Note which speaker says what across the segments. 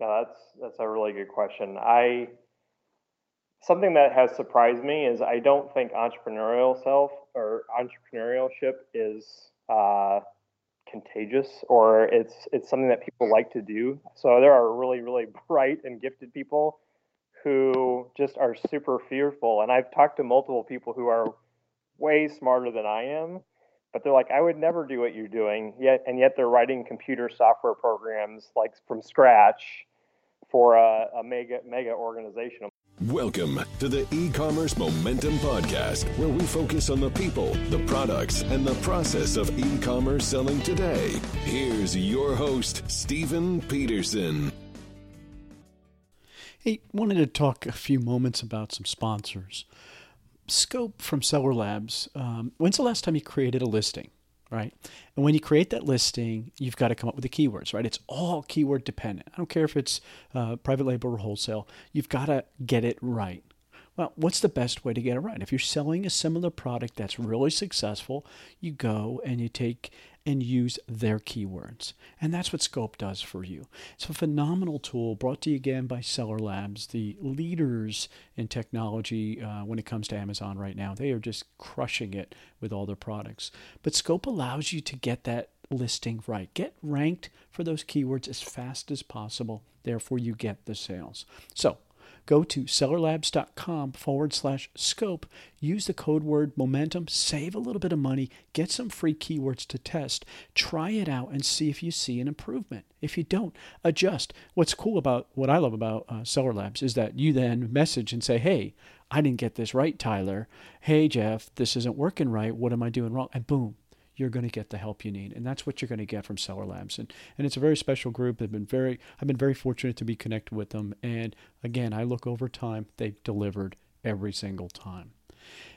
Speaker 1: No, that's that's a really good question. I something that has surprised me is I don't think entrepreneurial self or entrepreneurship is uh, contagious or it's it's something that people like to do. So there are really really bright and gifted people who just are super fearful. And I've talked to multiple people who are way smarter than I am, but they're like, I would never do what you're doing. Yet and yet they're writing computer software programs like from scratch for a, a mega mega organization.
Speaker 2: Welcome to the e-commerce momentum podcast, where we focus on the people, the products, and the process of e-commerce selling today. Here's your host, Stephen Peterson.
Speaker 3: Hey, wanted to talk a few moments about some sponsors. Scope from Seller Labs. Um, when's the last time you created a listing? Right? And when you create that listing, you've got to come up with the keywords, right? It's all keyword dependent. I don't care if it's uh, private label or wholesale, you've got to get it right. Well, what's the best way to get it right? If you're selling a similar product that's really successful, you go and you take and use their keywords. And that's what Scope does for you. It's a phenomenal tool brought to you again by Seller Labs, the leaders in technology uh, when it comes to Amazon right now. They are just crushing it with all their products. But Scope allows you to get that listing right. Get ranked for those keywords as fast as possible. Therefore, you get the sales. So, Go to sellerlabs.com forward slash scope. Use the code word momentum, save a little bit of money, get some free keywords to test, try it out, and see if you see an improvement. If you don't, adjust. What's cool about what I love about uh, Seller Labs is that you then message and say, hey, I didn't get this right, Tyler. Hey, Jeff, this isn't working right. What am I doing wrong? And boom, you're going to get the help you need. And that's what you're going to get from Seller Labs. And, and it's a very special group. They've been very, I've been very fortunate to be connected with them. And again, I look over time, they've delivered every single time.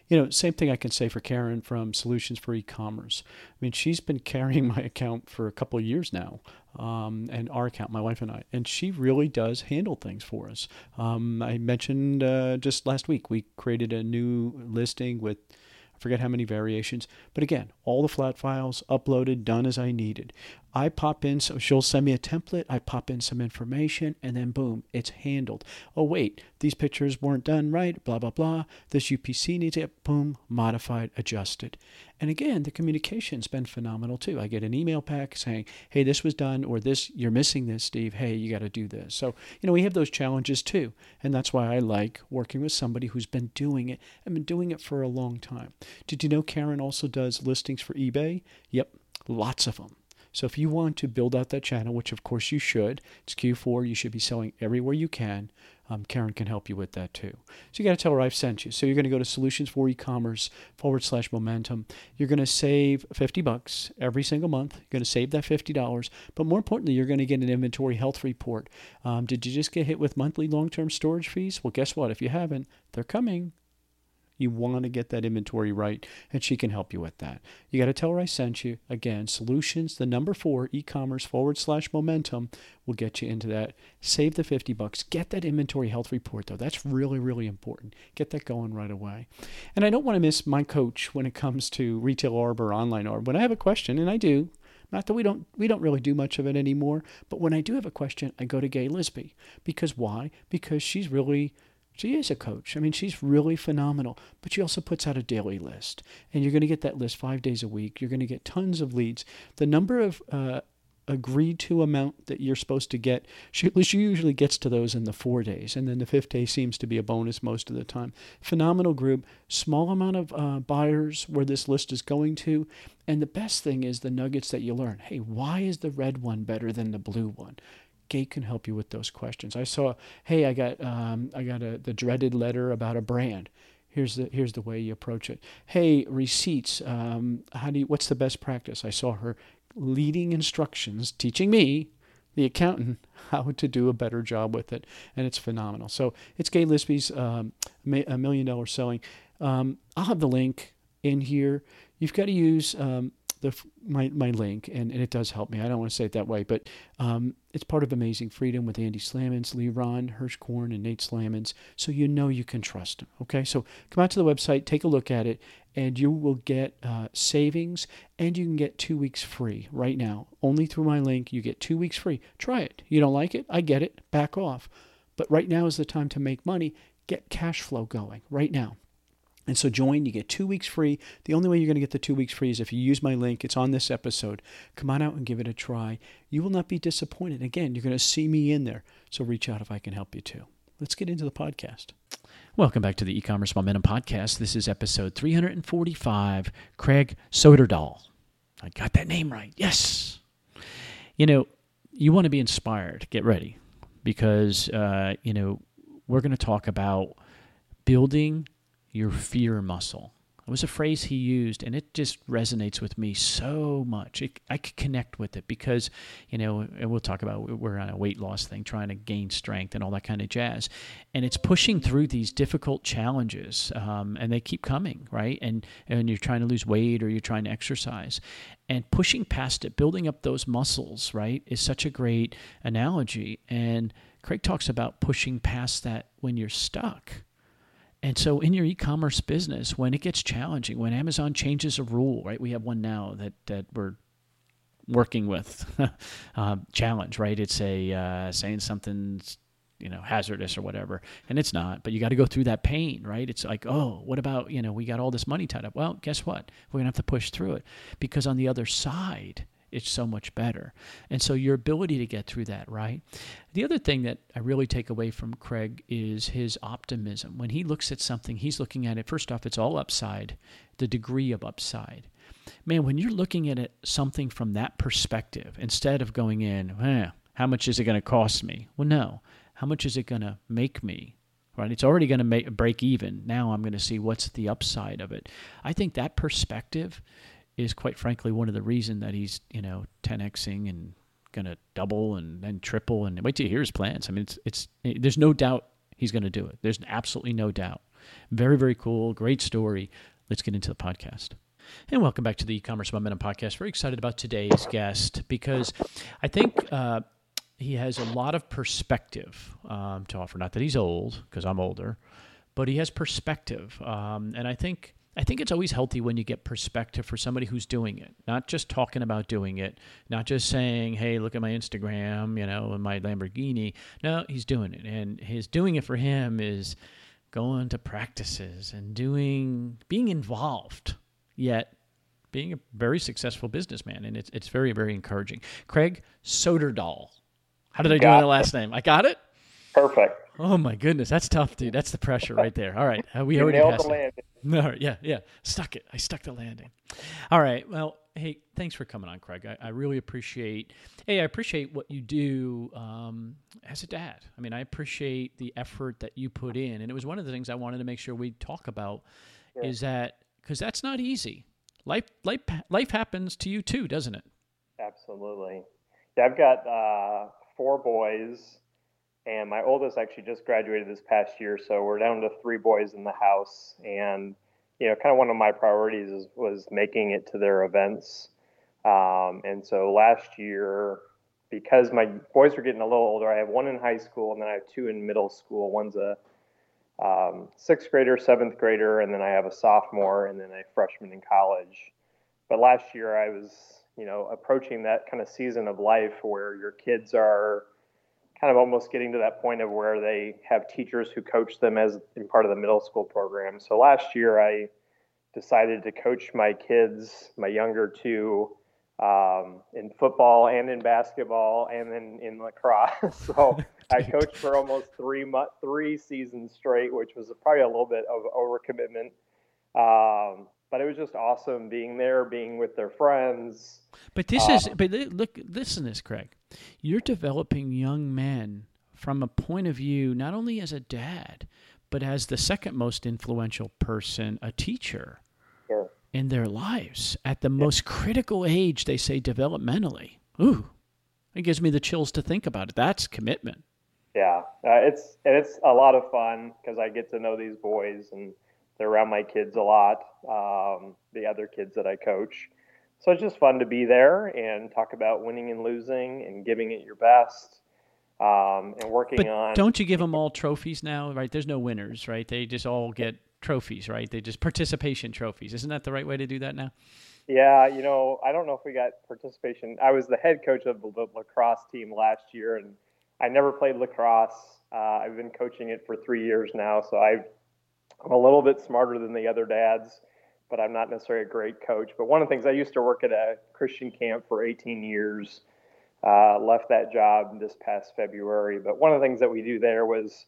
Speaker 3: You know, same thing I can say for Karen from Solutions for E-commerce. I mean, she's been carrying my account for a couple of years now, um, and our account, my wife and I, and she really does handle things for us. Um, I mentioned uh, just last week we created a new listing with forget how many variations. But again, all the flat files uploaded, done as I needed. I pop in, so she'll send me a template. I pop in some information, and then boom, it's handled. Oh, wait, these pictures weren't done right, blah, blah, blah. This UPC needs it, boom, modified, adjusted. And again, the communication's been phenomenal too. I get an email back saying, hey, this was done, or this, you're missing this, Steve. Hey, you got to do this. So, you know, we have those challenges too. And that's why I like working with somebody who's been doing it and been doing it for a long time. Did you know Karen also does listings for eBay? Yep, lots of them. So if you want to build out that channel, which of course you should, it's Q4, you should be selling everywhere you can. Um, Karen can help you with that too. So you got to tell her I've sent you. So you're going to go to solutions for e-commerce forward slash momentum. You're going to save 50 bucks every single month. You're going to save that $50. But more importantly, you're going to get an inventory health report. Um, did you just get hit with monthly long-term storage fees? Well, guess what? If you haven't, they're coming. You want to get that inventory right, and she can help you with that. You got to tell her I sent you. Again, solutions, the number four, e commerce forward slash momentum will get you into that. Save the 50 bucks. Get that inventory health report, though. That's really, really important. Get that going right away. And I don't want to miss my coach when it comes to retail ARB or online ARB. When I have a question, and I do, not that we don't we don't really do much of it anymore, but when I do have a question, I go to Gaye Lisby. Because why? Because she's really she is a coach. I mean, she's really phenomenal, but she also puts out a daily list. And you're going to get that list five days a week. You're going to get tons of leads. The number of uh, agreed to amount that you're supposed to get, she, she usually gets to those in the four days. And then the fifth day seems to be a bonus most of the time. Phenomenal group, small amount of uh, buyers where this list is going to. And the best thing is the nuggets that you learn. Hey, why is the red one better than the blue one? Gaye can help you with those questions. I saw, hey, I got um, I got a, the dreaded letter about a brand. Here's the here's the way you approach it. Hey, receipts. Um, how do you, what's the best practice? I saw her leading instructions, teaching me, the accountant, how to do a better job with it, and it's phenomenal. So it's Gaye Lisby's um, a million dollar selling. Um, I'll have the link in here. You've got to use um, the my my link, and, and it does help me. I don't want to say it that way, but um, it's part of Amazing Freedom with Andy Slamans, Leeron, Hirschkorn, and Nate Slamans, so you know you can trust them. Okay, so come out to the website, take a look at it, and you will get uh, savings, and you can get two weeks free right now. Only through my link, you get two weeks free. Try it. You don't like it? I get it. Back off. But right now is the time to make money. Get cash flow going right now. And so join, you get two weeks free. The only way you're going to get the two weeks free is if you use my link. It's on this episode. Come on out and give it a try. You will not be disappointed. Again, you're going to see me in there. So reach out if I can help you too. Let's get into the podcast. Welcome back to the e-commerce momentum podcast. This is episode 345. Craig Soderdahl. I got that name right. Yes. You know, you want to be inspired. Get ready because, uh, you know, we're going to talk about building your fear muscle. It was a phrase he used, and it just resonates with me so much. It, I could connect with it because, you know, and we'll talk about we're on a weight loss thing, trying to gain strength and all that kind of jazz. And it's pushing through these difficult challenges, um, and they keep coming, right? And and you're trying to lose weight or you're trying to exercise, and pushing past it, building up those muscles, right, is such a great analogy. And Craig talks about pushing past that when you're stuck and so in your e-commerce business, when it gets challenging, when Amazon changes a rule, right? We have one now that, that we're working with uh, challenge, right? It's a uh, saying something's you know hazardous or whatever, and it's not. But you got to go through that pain, right? It's like, oh, what about you know we got all this money tied up? Well, guess what? We're gonna have to push through it because on the other side, it's so much better. And so your ability to get through that, right? The other thing that I really take away from Craig is his optimism. When he looks at something, he's looking at it, first off, it's all upside, the degree of upside. Man, when you're looking at it, something from that perspective, instead of going in, eh, how much is it going to cost me? Well, no. How much is it going to make me? Right? It's already going to make break even. Now I'm going to see what's the upside of it. I think that perspective is quite frankly one of the reason that he's you know 10xing and going to double and then triple and wait till you hear his plans. I mean, it's it's it, there's no doubt he's going to do it. There's absolutely no doubt. Very very cool, great story. Let's get into the podcast. And welcome back to the e-commerce momentum podcast. Very excited about today's guest because I think uh, he has a lot of perspective um, to offer. Not that he's old, because I'm older, but he has perspective, um, and I think I think it's always healthy when you get perspective for somebody who's doing it, not just talking about doing it, not just saying, "Hey, look at my Instagram," you know, and my Lamborghini. No, he's doing it, and his doing it for him is going to practices and doing, being involved, yet being a very successful businessman, and it's it's very very encouraging. Craig Soderdahl, how did I do on the last name? I got it.
Speaker 1: Perfect.
Speaker 3: Oh my goodness, that's tough, dude. That's the pressure right there. All right, uh, we you already passed. No, yeah, yeah, stuck it. I stuck the landing. All right. Well, hey, thanks for coming on, Craig. I, I really appreciate. Hey, I appreciate what you do um, as a dad. I mean, I appreciate the effort that you put in, and it was one of the things I wanted to make sure we talk about. Yeah. Is that because that's not easy. Life, life, life happens to you too, doesn't it?
Speaker 1: Absolutely. Yeah, I've got uh, four boys and my oldest actually just graduated this past year, so we're down to three boys in the house. And you know, kind of one of my priorities is, was making it to their events. Um, and so last year, because my boys are getting a little older, I have one in high school, and then I have two in middle school. One's a um, sixth grader, seventh grader, and then I have a sophomore, and then a freshman in college. But last year, I was, you know, approaching that kind of season of life where your kids are kind of almost getting to that point of where they have teachers who coach them as in part of the middle school program. So last year I decided to coach my kids, my younger two, um, in football and in basketball and then in lacrosse. so I coached for almost three three seasons straight, which was probably a little bit of overcommitment. Um, but it was just awesome being there, being with their friends.
Speaker 3: But this is, um, but look, listen to this, Craig. You're developing young men from a point of view not only as a dad, but as the second most influential person, a teacher
Speaker 1: sure.
Speaker 3: in their lives at the yeah. most critical age, they say developmentally. Ooh, it gives me the chills to think about it. That's commitment.
Speaker 1: Yeah, uh, it's and it's a lot of fun because I get to know these boys and they're around my kids a lot, um, the other kids that I coach. so it's just fun to be there and talk about winning and losing and giving it your best um, and working
Speaker 3: but
Speaker 1: on.
Speaker 3: Don't you give them all trophies now? Right? There's no winners, right? They just all get trophies, right? They just participation trophies. Isn't that the right way to do that now?
Speaker 1: Yeah, you know, I don't know if we got participation. I was the head coach of the lacrosse team last year, and I never played lacrosse. Uh, I've been coaching it for three years now, so i am a little bit smarter than the other dads, but I'm not necessarily a great coach. But one of the things I used to work at a Christian camp for 18 years, uh, left that job this past February. But one of the things that we do there was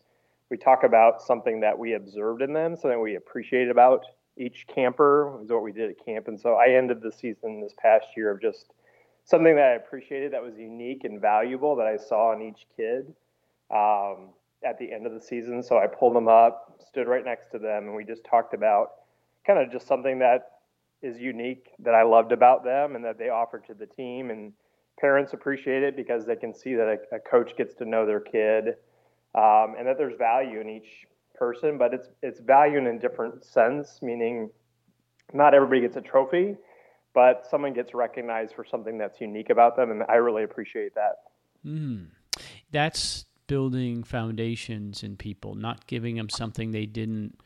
Speaker 1: we talk about something that we observed in them, something we appreciate about each camper is what we did at camp. And so I ended the season this past year of just something that I appreciated that was unique and valuable that I saw in each kid um, at the end of the season. So I pulled them up, stood right next to them, and we just talked about kind of just something that is unique that I loved about them and that they offered to the team. And parents appreciate it because they can see that a, a coach gets to know their kid um, and that there's value in each person, but it's it's value in a different sense, meaning not everybody gets a trophy, but someone gets recognized for something that's unique about them, and I really appreciate that.
Speaker 3: Mm. That's building foundations in people, not giving them something they didn't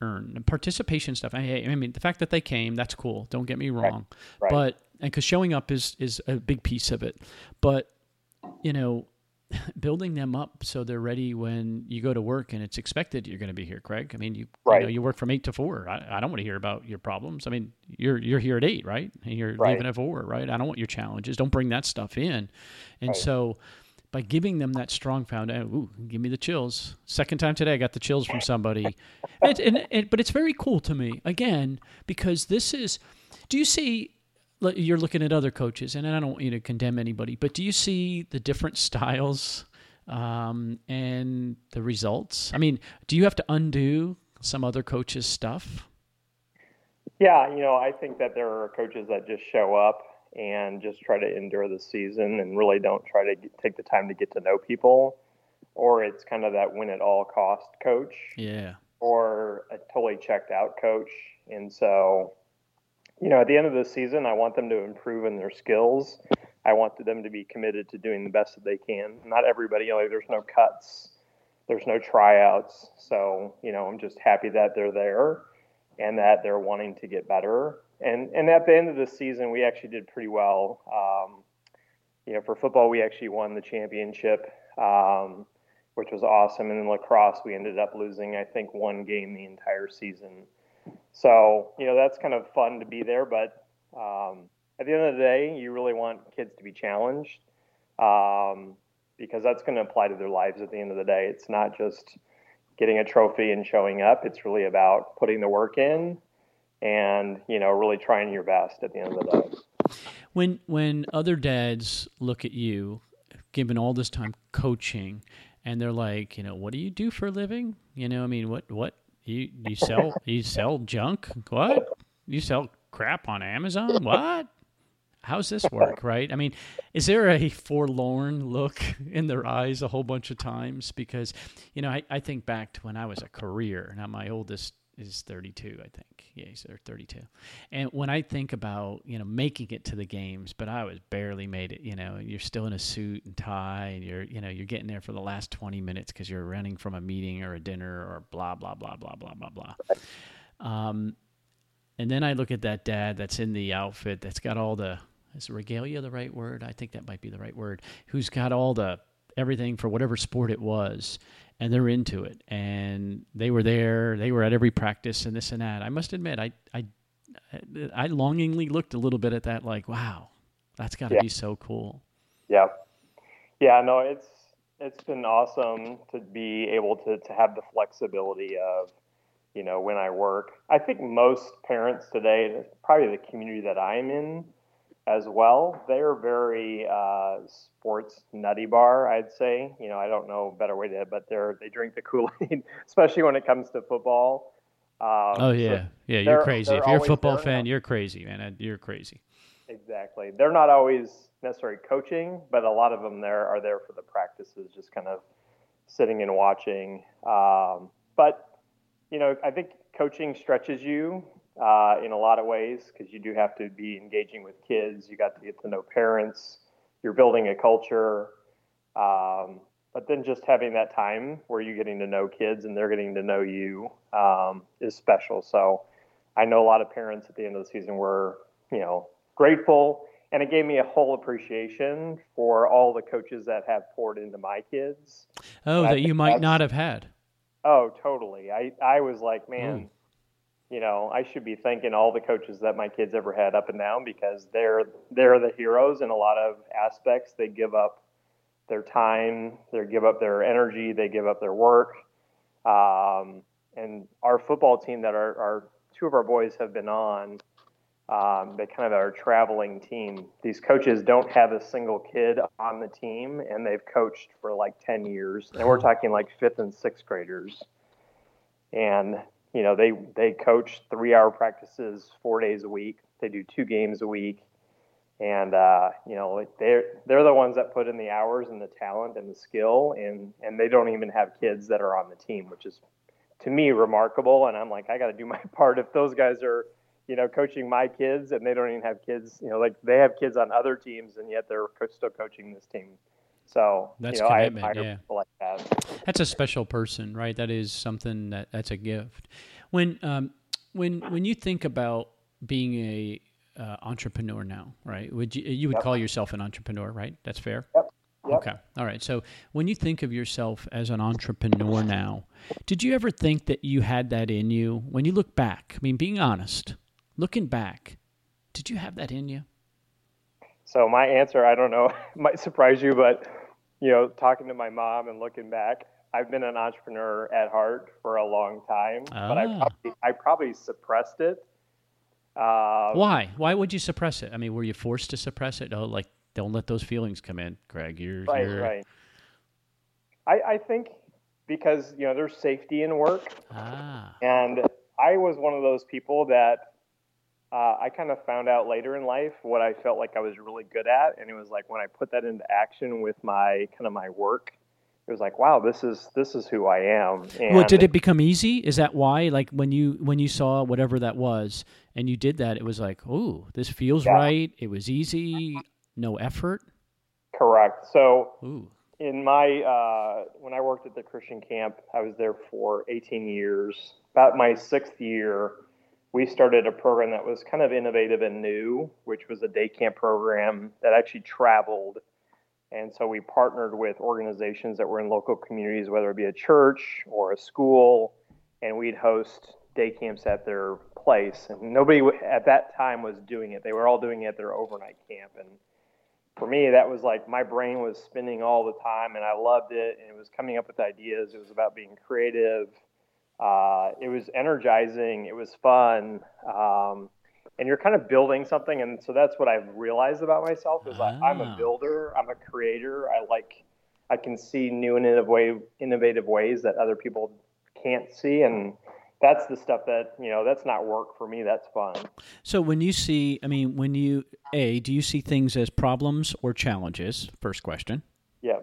Speaker 3: earn. participation stuff. I, I, mean, the fact that they came, that's cool. Don't get me wrong, right. Right. but and because showing up is is a big piece of it, but you know building them up so they're ready when you go to work and it's expected you're going to be here, Craig. I mean, you right. you, know, you work from eight to four. I, I, don't want to hear about your problems. I mean, you're you're here at eight, right? And you're right. leaving at four, right? I don't want your challenges. Don't bring that stuff in. And right. so, by giving them that strong foundation, ooh, give me the chills. Second time today, I got the chills from somebody. and, but it's very cool to me again because this is. Do you see you're looking at other coaches, and I don't want you to condemn anybody, but do you see the different styles um, and the results? I mean, do you have to undo some other coaches' stuff?
Speaker 1: Yeah, you know, I think that there are coaches that just show up and just try to endure the season and really don't try to get, take the time to get to know people, or it's kind of that win at all cost coach.
Speaker 3: Yeah.
Speaker 1: Or a totally checked out coach, and so you know, at the end of the season, I want them to improve in their skills. I want them to be committed to doing the best that they can. Not everybody, you know, there's no cuts, there's no tryouts. So, you know, I'm just happy that they're there and that they're wanting to get better. And and at the end of the season, we actually did pretty well. Um, you know, for football, we actually won the championship, um, which was awesome. And in lacrosse, we ended up losing, I think, one game the entire season. So, you know, that's kind of fun to be there. But um, at the end of the day, you really want kids to be challenged um, because that's going to apply to their lives at the end of the day. It's not just getting a trophy and showing up, it's really about putting the work in and, you know, really trying your best at the end of the day.
Speaker 3: When, when other dads look at you, given all this time coaching, and they're like, you know, what do you do for a living? You know, I mean, what, what, you you sell you sell junk? What? You sell crap on Amazon? What? How's this work, right? I mean, is there a forlorn look in their eyes a whole bunch of times? Because, you know, I, I think back to when I was a career. Now, my oldest is 32, I think. Yeah, he's 32. And when I think about, you know, making it to the games, but I was barely made it, you know, you're still in a suit and tie and you're, you know, you're getting there for the last 20 minutes because you're running from a meeting or a dinner or blah, blah, blah, blah, blah, blah, blah. Um, and then I look at that dad that's in the outfit that's got all the, is regalia the right word? I think that might be the right word. Who's got all the everything for whatever sport it was and they're into it. And they were there they were at every practice and this and that. I must admit i i i longingly looked a little bit at that like wow that's got to yeah. be so cool.
Speaker 1: Yeah. Yeah no it's it's been awesome to be able to to have the flexibility of you know when i work. I think most parents today probably the community that i'm in as well. They're very uh, sports nutty bar, I'd say. You know, I don't know a better way to, but they're they drink the Kool Aid, especially when it comes to football.
Speaker 3: Um, oh yeah, so yeah, you're crazy. If you're a football fan, you're crazy, man. You're crazy.
Speaker 1: Exactly. They're not always necessarily coaching, but a lot of them there are there for the practices, just kind of sitting and watching. Um, but you know, I think coaching stretches you uh, in a lot of ways because you do have to be engaging with kids. You got to get to know parents. You're building a culture. Um, but then just having that time where you're getting to know kids and they're getting to know you um, is special. So I know a lot of parents at the end of the season were, you know, grateful. And it gave me a whole appreciation for all the coaches that have poured into my kids.
Speaker 3: Oh, that you might not have had.
Speaker 1: Oh, totally. I, I was like, man, mm. You know, I should be thanking all the coaches that my kids ever had up and down because they're they're the heroes in a lot of aspects. They give up their time, they give up their energy, they give up their work. Um, and our football team that our, our two of our boys have been on, um, they kind of are a traveling team. These coaches don't have a single kid on the team, and they've coached for like 10 years. And we're talking like fifth and sixth graders. And, you know, they, they coach three hour practices four days a week. They do two games a week. And, uh, you know, they're, they're the ones that put in the hours and the talent and the skill. And, and they don't even have kids that are on the team, which is to me remarkable. And I'm like, I got to do my part. If those guys are, you know, coaching my kids and they don't even have kids, you know, like they have kids on other teams and yet they're still coaching this team. So
Speaker 3: that's
Speaker 1: you know,
Speaker 3: commitment.
Speaker 1: I
Speaker 3: yeah.
Speaker 1: Like that.
Speaker 3: That's a special person, right? That is something that that's a gift. When um, when when you think about being a uh, entrepreneur now, right? Would you you would yep. call yourself an entrepreneur, right? That's fair.
Speaker 1: Yep. Yep.
Speaker 3: Okay. All right. So when you think of yourself as an entrepreneur now, did you ever think that you had that in you? When you look back, I mean, being honest, looking back, did you have that in you?
Speaker 1: So my answer, I don't know, might surprise you, but you know, talking to my mom and looking back, I've been an entrepreneur at heart for a long time, ah. but I ah. probably, I probably suppressed it.
Speaker 3: Um, Why? Why would you suppress it? I mean, were you forced to suppress it? Oh, like don't let those feelings come in, Greg. You're
Speaker 1: right,
Speaker 3: you're...
Speaker 1: right. I, I think because you know there's safety in work,
Speaker 3: ah.
Speaker 1: and I was one of those people that uh, I kind of found out later in life what I felt like I was really good at, and it was like when I put that into action with my kind of my work, it was like, wow, this is this is who I am.
Speaker 3: And well, did it become easy? Is that why? Like when you when you saw whatever that was, and you did that, it was like, oh, this feels yeah. right. It was easy, no effort.
Speaker 1: Correct. So.
Speaker 3: Ooh
Speaker 1: in my uh, when I worked at the Christian camp, I was there for 18 years. About my sixth year, we started a program that was kind of innovative and new, which was a day camp program that actually traveled. And so we partnered with organizations that were in local communities, whether it be a church or a school, and we'd host day camps at their place. And nobody at that time was doing it; they were all doing it at their overnight camp. And for me, that was like my brain was spinning all the time, and I loved it. And it was coming up with ideas. It was about being creative. Uh, it was energizing. It was fun. Um, and you're kind of building something, and so that's what I've realized about myself is ah. I'm a ah. builder. I'm a creator. I like. I can see new and innovative, way, innovative ways that other people can't see, and that's the stuff that you know that's not work for me that's fun
Speaker 3: so when you see i mean when you a do you see things as problems or challenges first question
Speaker 1: yeah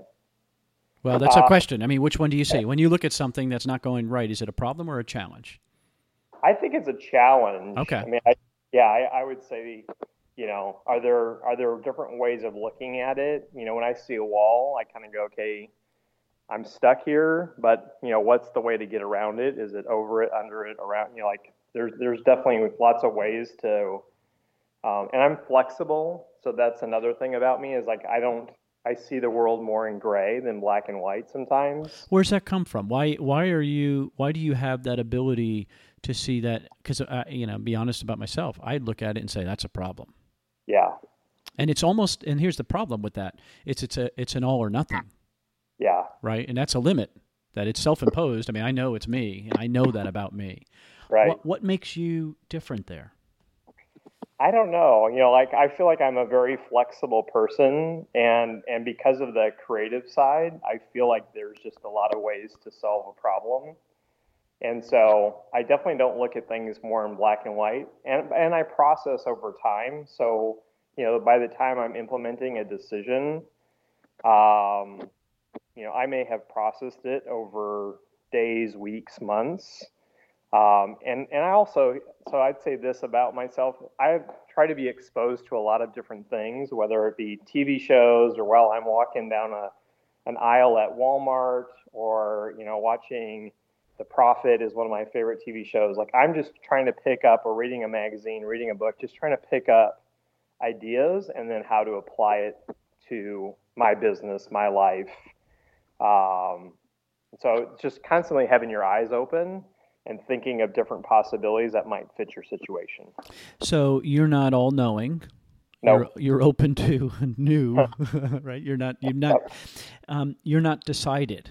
Speaker 3: well that's uh, a question i mean which one do you see when you look at something that's not going right is it a problem or a challenge
Speaker 1: i think it's a challenge
Speaker 3: okay i
Speaker 1: mean I, yeah I, I would say you know are there are there different ways of looking at it you know when i see a wall i kind of go okay I'm stuck here, but you know, what's the way to get around it? Is it over it, under it, around? You know, like there's there's definitely lots of ways to, um, and I'm flexible. So that's another thing about me is like I don't I see the world more in gray than black and white sometimes.
Speaker 3: Where's that come from? Why why are you why do you have that ability to see that? Because uh, you know, be honest about myself, I'd look at it and say that's a problem.
Speaker 1: Yeah.
Speaker 3: And it's almost and here's the problem with that. It's it's a it's an all or nothing.
Speaker 1: Yeah.
Speaker 3: Right. And that's a limit that it's self imposed. I mean, I know it's me and I know that about me.
Speaker 1: Right.
Speaker 3: What, what makes you different there?
Speaker 1: I don't know. You know, like I feel like I'm a very flexible person and and because of the creative side, I feel like there's just a lot of ways to solve a problem. And so I definitely don't look at things more in black and white. And and I process over time. So, you know, by the time I'm implementing a decision, um, you know, I may have processed it over days, weeks, months. Um, and and I also so I'd say this about myself. I try to be exposed to a lot of different things, whether it be TV shows or while I'm walking down a an aisle at Walmart or you know watching The Profit is one of my favorite TV shows. Like I'm just trying to pick up or reading a magazine, reading a book, just trying to pick up ideas and then how to apply it to my business, my life. Um, so just constantly having your eyes open and thinking of different possibilities that might fit your situation.
Speaker 3: So you're not all knowing.
Speaker 1: No.
Speaker 3: You're, you're open to new, right? You're not. You're not. Um, you're not decided.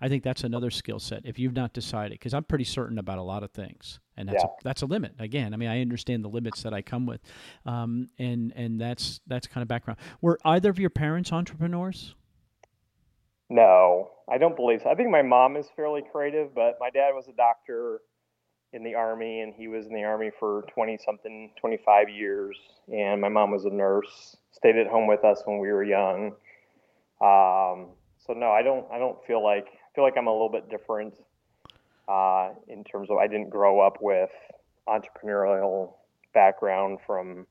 Speaker 3: I think that's another skill set. If you've not decided, because I'm pretty certain about a lot of things, and that's
Speaker 1: Yeah.
Speaker 3: a, that's a limit. Again, I mean, I understand the limits that I come with, um, and and that's that's kind of background. Were either of your parents entrepreneurs?
Speaker 1: No, I don't believe so. I think my mom is fairly creative, but my dad was a doctor in the army and he was in the army for 20 something 25 years and my mom was a nurse stayed at home with us when we were young um, so no i don't i don't feel like i feel like i'm a little bit different uh, in terms of i didn't grow up with entrepreneurial background from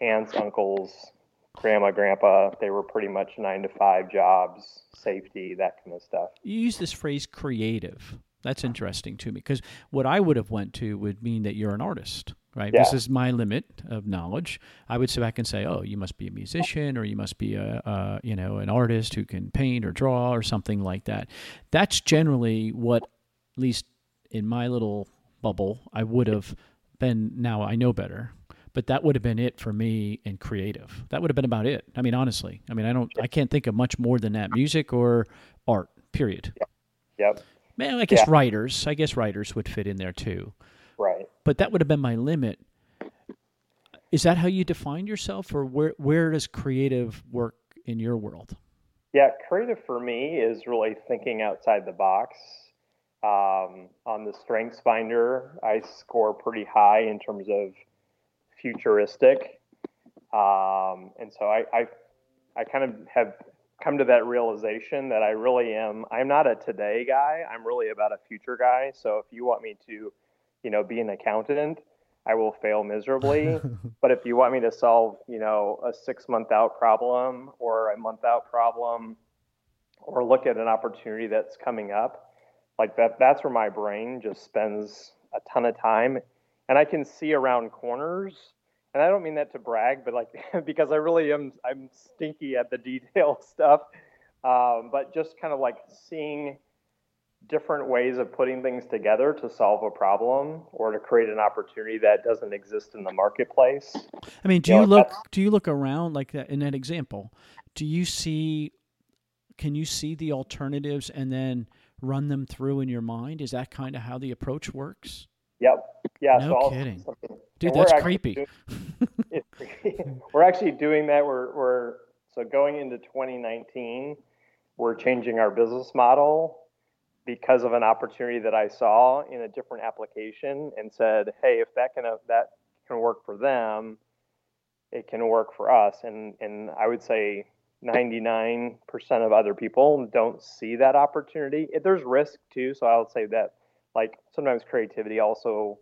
Speaker 1: aunts uncles grandma grandpa they were pretty much nine to five jobs safety that kind of stuff
Speaker 3: You use this phrase "creative." That's interesting to me because what I would have went to would mean that you're an artist, right? This is my limit of knowledge. I would sit back and say, "Oh, you must be a musician, or you must be a, a you know an artist who can paint or draw or something like that." That's generally what, at least in my little bubble, I would have been. Now I know better. But that would have been it for me in creative. That would have been about it. I mean, honestly, I mean, I don't, I can't think of much more than that. Music or art. Period.
Speaker 1: yep
Speaker 3: Man, I guess
Speaker 1: Yeah.
Speaker 3: writers. I guess writers would fit in there too.
Speaker 1: right
Speaker 3: But that would have been my limit. Is that how you define yourself, or where where does creative work in your world?
Speaker 1: Yeah, creative for me is really thinking outside the box. Um, on the Strengths Finder, I score pretty high in terms of futuristic, um, and so I, I, I kind of have come to that realization that I really am. I'm not a today guy. I'm really about a future guy. So if you want me to, you know, be an accountant, I will fail miserably. But if you want me to solve, you know, a six month out problem or a month out problem, or look at an opportunity that's coming up, like that, that's where my brain just spends a ton of time. And I can see around corners. And I don't mean that to brag, but like because I really am, I'm stinky at the detail stuff. Um, but just kind of like seeing different ways of putting things together to solve a problem or to create an opportunity that doesn't exist in the marketplace.
Speaker 3: I mean, do
Speaker 1: Yeah,
Speaker 3: you look do you look around like that in that example? Do you see can you see the alternatives and then run them through in your mind? Is that kind of how the approach works?
Speaker 1: Yep. Yeah.
Speaker 3: No
Speaker 1: so I'll-
Speaker 3: kidding. Dude,
Speaker 1: and we're
Speaker 3: that's creepy.
Speaker 1: doing- we're actually doing that. We're, we're so going into 2019, we're changing our business model because of an opportunity that I saw in a different application and said, hey, if that can uh, that can work for them, it can work for us. And and I would say 99% of other people don't see that opportunity. There's risk too, so I'll say that like sometimes creativity also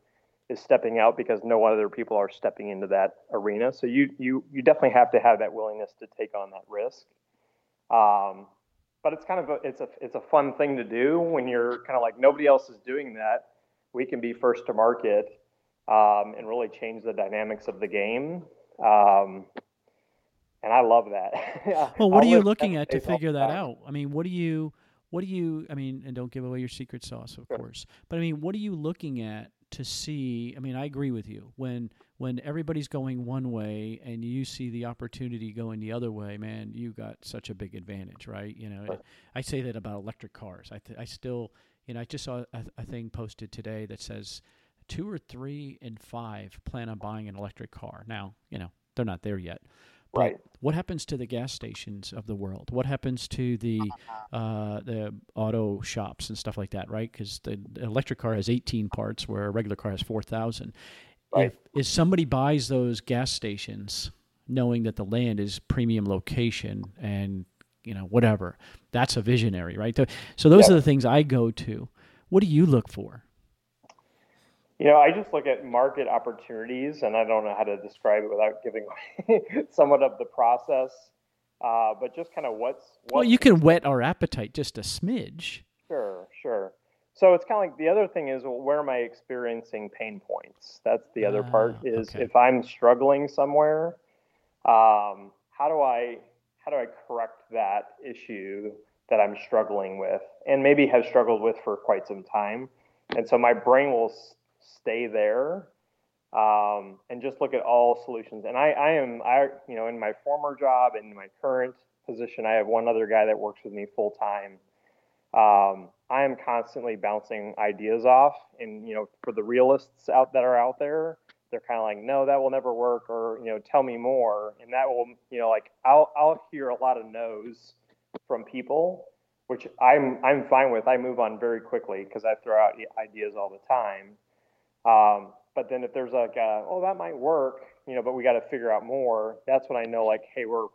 Speaker 1: is stepping out because no other people are stepping into that arena. So you you you definitely have to have that willingness to take on that risk. Um, but it's kind of a, it's a it's a fun thing to do when you're kind of like nobody else is doing that. We can be first to market um, and really change the dynamics of the game. Um, and I love that.
Speaker 3: Well, what are you looking at to figure that
Speaker 1: time.
Speaker 3: out? I mean, what do you, what do you, I mean, and don't give away your secret sauce, of
Speaker 1: Sure.
Speaker 3: course. But I mean, what are you looking at to see? I mean, I agree with you. When when everybody's going one way and you see the opportunity going the other way, man, you got such a big advantage, right? You know. I say that about electric cars. I th- I still, you know, I just saw a, a thing posted today that says two or three in five plan on buying an electric car. Now, you know, they're not there yet.
Speaker 1: Right.
Speaker 3: what happens to the gas stations of the world? What happens to the uh, the auto shops and stuff like that? Right? Because the electric car has 18 parts, where a regular car has 4,000.
Speaker 1: Right.
Speaker 3: If, if somebody buys those gas stations, knowing that the land is premium location and you know whatever, that's a visionary, right? So- So those
Speaker 1: Yeah.
Speaker 3: are the things I go to. What do you look for?
Speaker 1: You know, I just look at market opportunities, and I don't know how to describe it without giving somewhat of the process. Uh, but just kind of what's, what's
Speaker 3: well, you can whet our appetite just a smidge.
Speaker 1: Sure, sure. So it's kind of like the other thing is well, where am I experiencing pain points? That's the other part
Speaker 3: Ah,
Speaker 1: is
Speaker 3: okay.
Speaker 1: if I'm struggling somewhere, um, how do I how do I correct that issue that I'm struggling with and maybe have struggled with for quite some time? And so my brain will stay there um, and just look at all solutions. And I, I am I you know in my former job and my current position, I have one other guy that works with me full time um, I am constantly bouncing ideas off, and you know, for the realists out that are out there, they're kind of like, no, that will never work, or you know, tell me more, and that will, you know, like I'll I'll hear a lot of no's from people, which I'm I'm fine with. I move on very quickly because I throw out ideas all the time. Um, but then if there's like, a, oh, that might work, you know, but we got to figure out more. That's when I know, like, hey, we're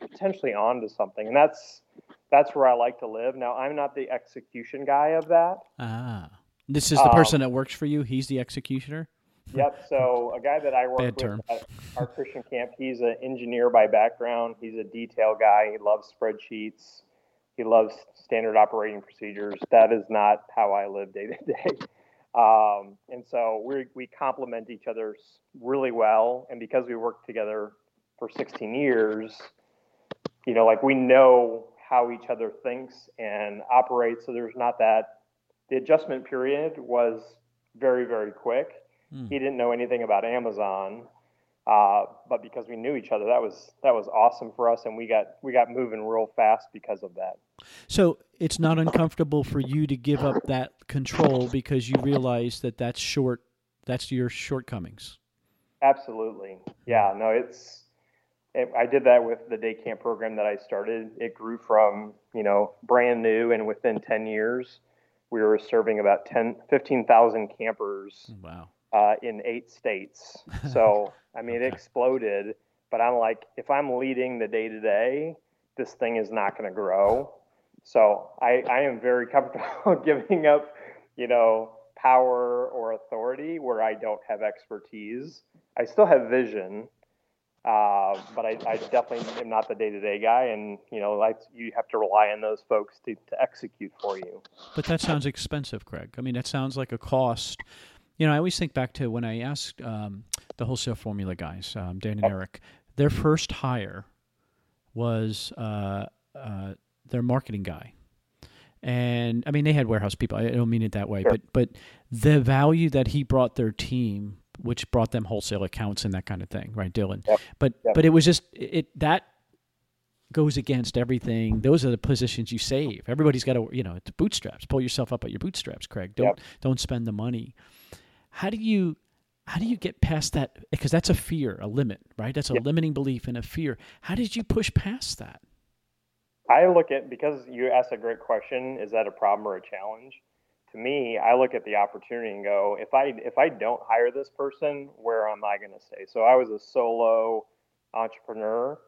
Speaker 1: potentially on to something, and that's that's where I like to live. Now, I'm not the execution guy of that.
Speaker 3: Ah, this is the person that works for you. He's the executioner.
Speaker 1: Yep. So a guy that I work
Speaker 3: Bad
Speaker 1: with
Speaker 3: term.
Speaker 1: at our Christian camp, he's an engineer by background. He's a detail guy. He loves spreadsheets. He loves standard operating procedures. That is not how I live day to day. Um, and so we we complement each other really well. And because we worked together for 16 years, you know, like we know how each other thinks and operates. So there's not that. The adjustment period was very very quick.
Speaker 3: Hmm.
Speaker 1: He didn't know anything about Amazon, uh, but because we knew each other, that was that was awesome for us, and we got we got moving real fast because of that.
Speaker 3: So it's not uncomfortable for you to give up that control because you realize that that's short. That's your shortcomings.
Speaker 1: Absolutely, yeah. No, it's. It, I did that with the day camp program that I started. It grew from you know brand new, and within ten years, we were serving about 10, 15,000 campers
Speaker 3: Wow.
Speaker 1: Uh, in eight states. So I mean, it exploded. But I'm like, if I'm leading the day to day, this thing is not going to grow. So I, I am very comfortable giving up, you know, power or authority where I don't have expertise. I still have vision, uh, but I, I definitely am not the day to day guy. And you know, like you have to rely on those folks to, to execute for you.
Speaker 3: But that sounds expensive, Craig. I mean, that sounds like a cost. You know, I always think back to when I asked um, the wholesale formula guys, um, Dan and Eric, their first hire was uh, uh, their marketing guy. And I mean, they had warehouse people. I don't mean it that way,
Speaker 1: Sure.
Speaker 3: but but the value that he brought their team, which brought them wholesale accounts and that kind of thing, right, Dylan?
Speaker 1: Yep.
Speaker 3: But
Speaker 1: Yep.
Speaker 3: but it was just it that goes against everything. Those are the positions you save. Everybody's got to, you know, it's bootstraps. Pull yourself up at your bootstraps, Craig. Don't
Speaker 1: Yep.
Speaker 3: don't spend the money. How do you how do you get past that? Because that's a fear, a limit, right? That's a
Speaker 1: Yep.
Speaker 3: limiting belief and a fear. How did you push past that?
Speaker 1: I look at because you asked a great question. Is that a problem or a challenge? To me, I look at the opportunity and go, if I if I don't hire this person, where am I going to stay? So I was a solo entrepreneur.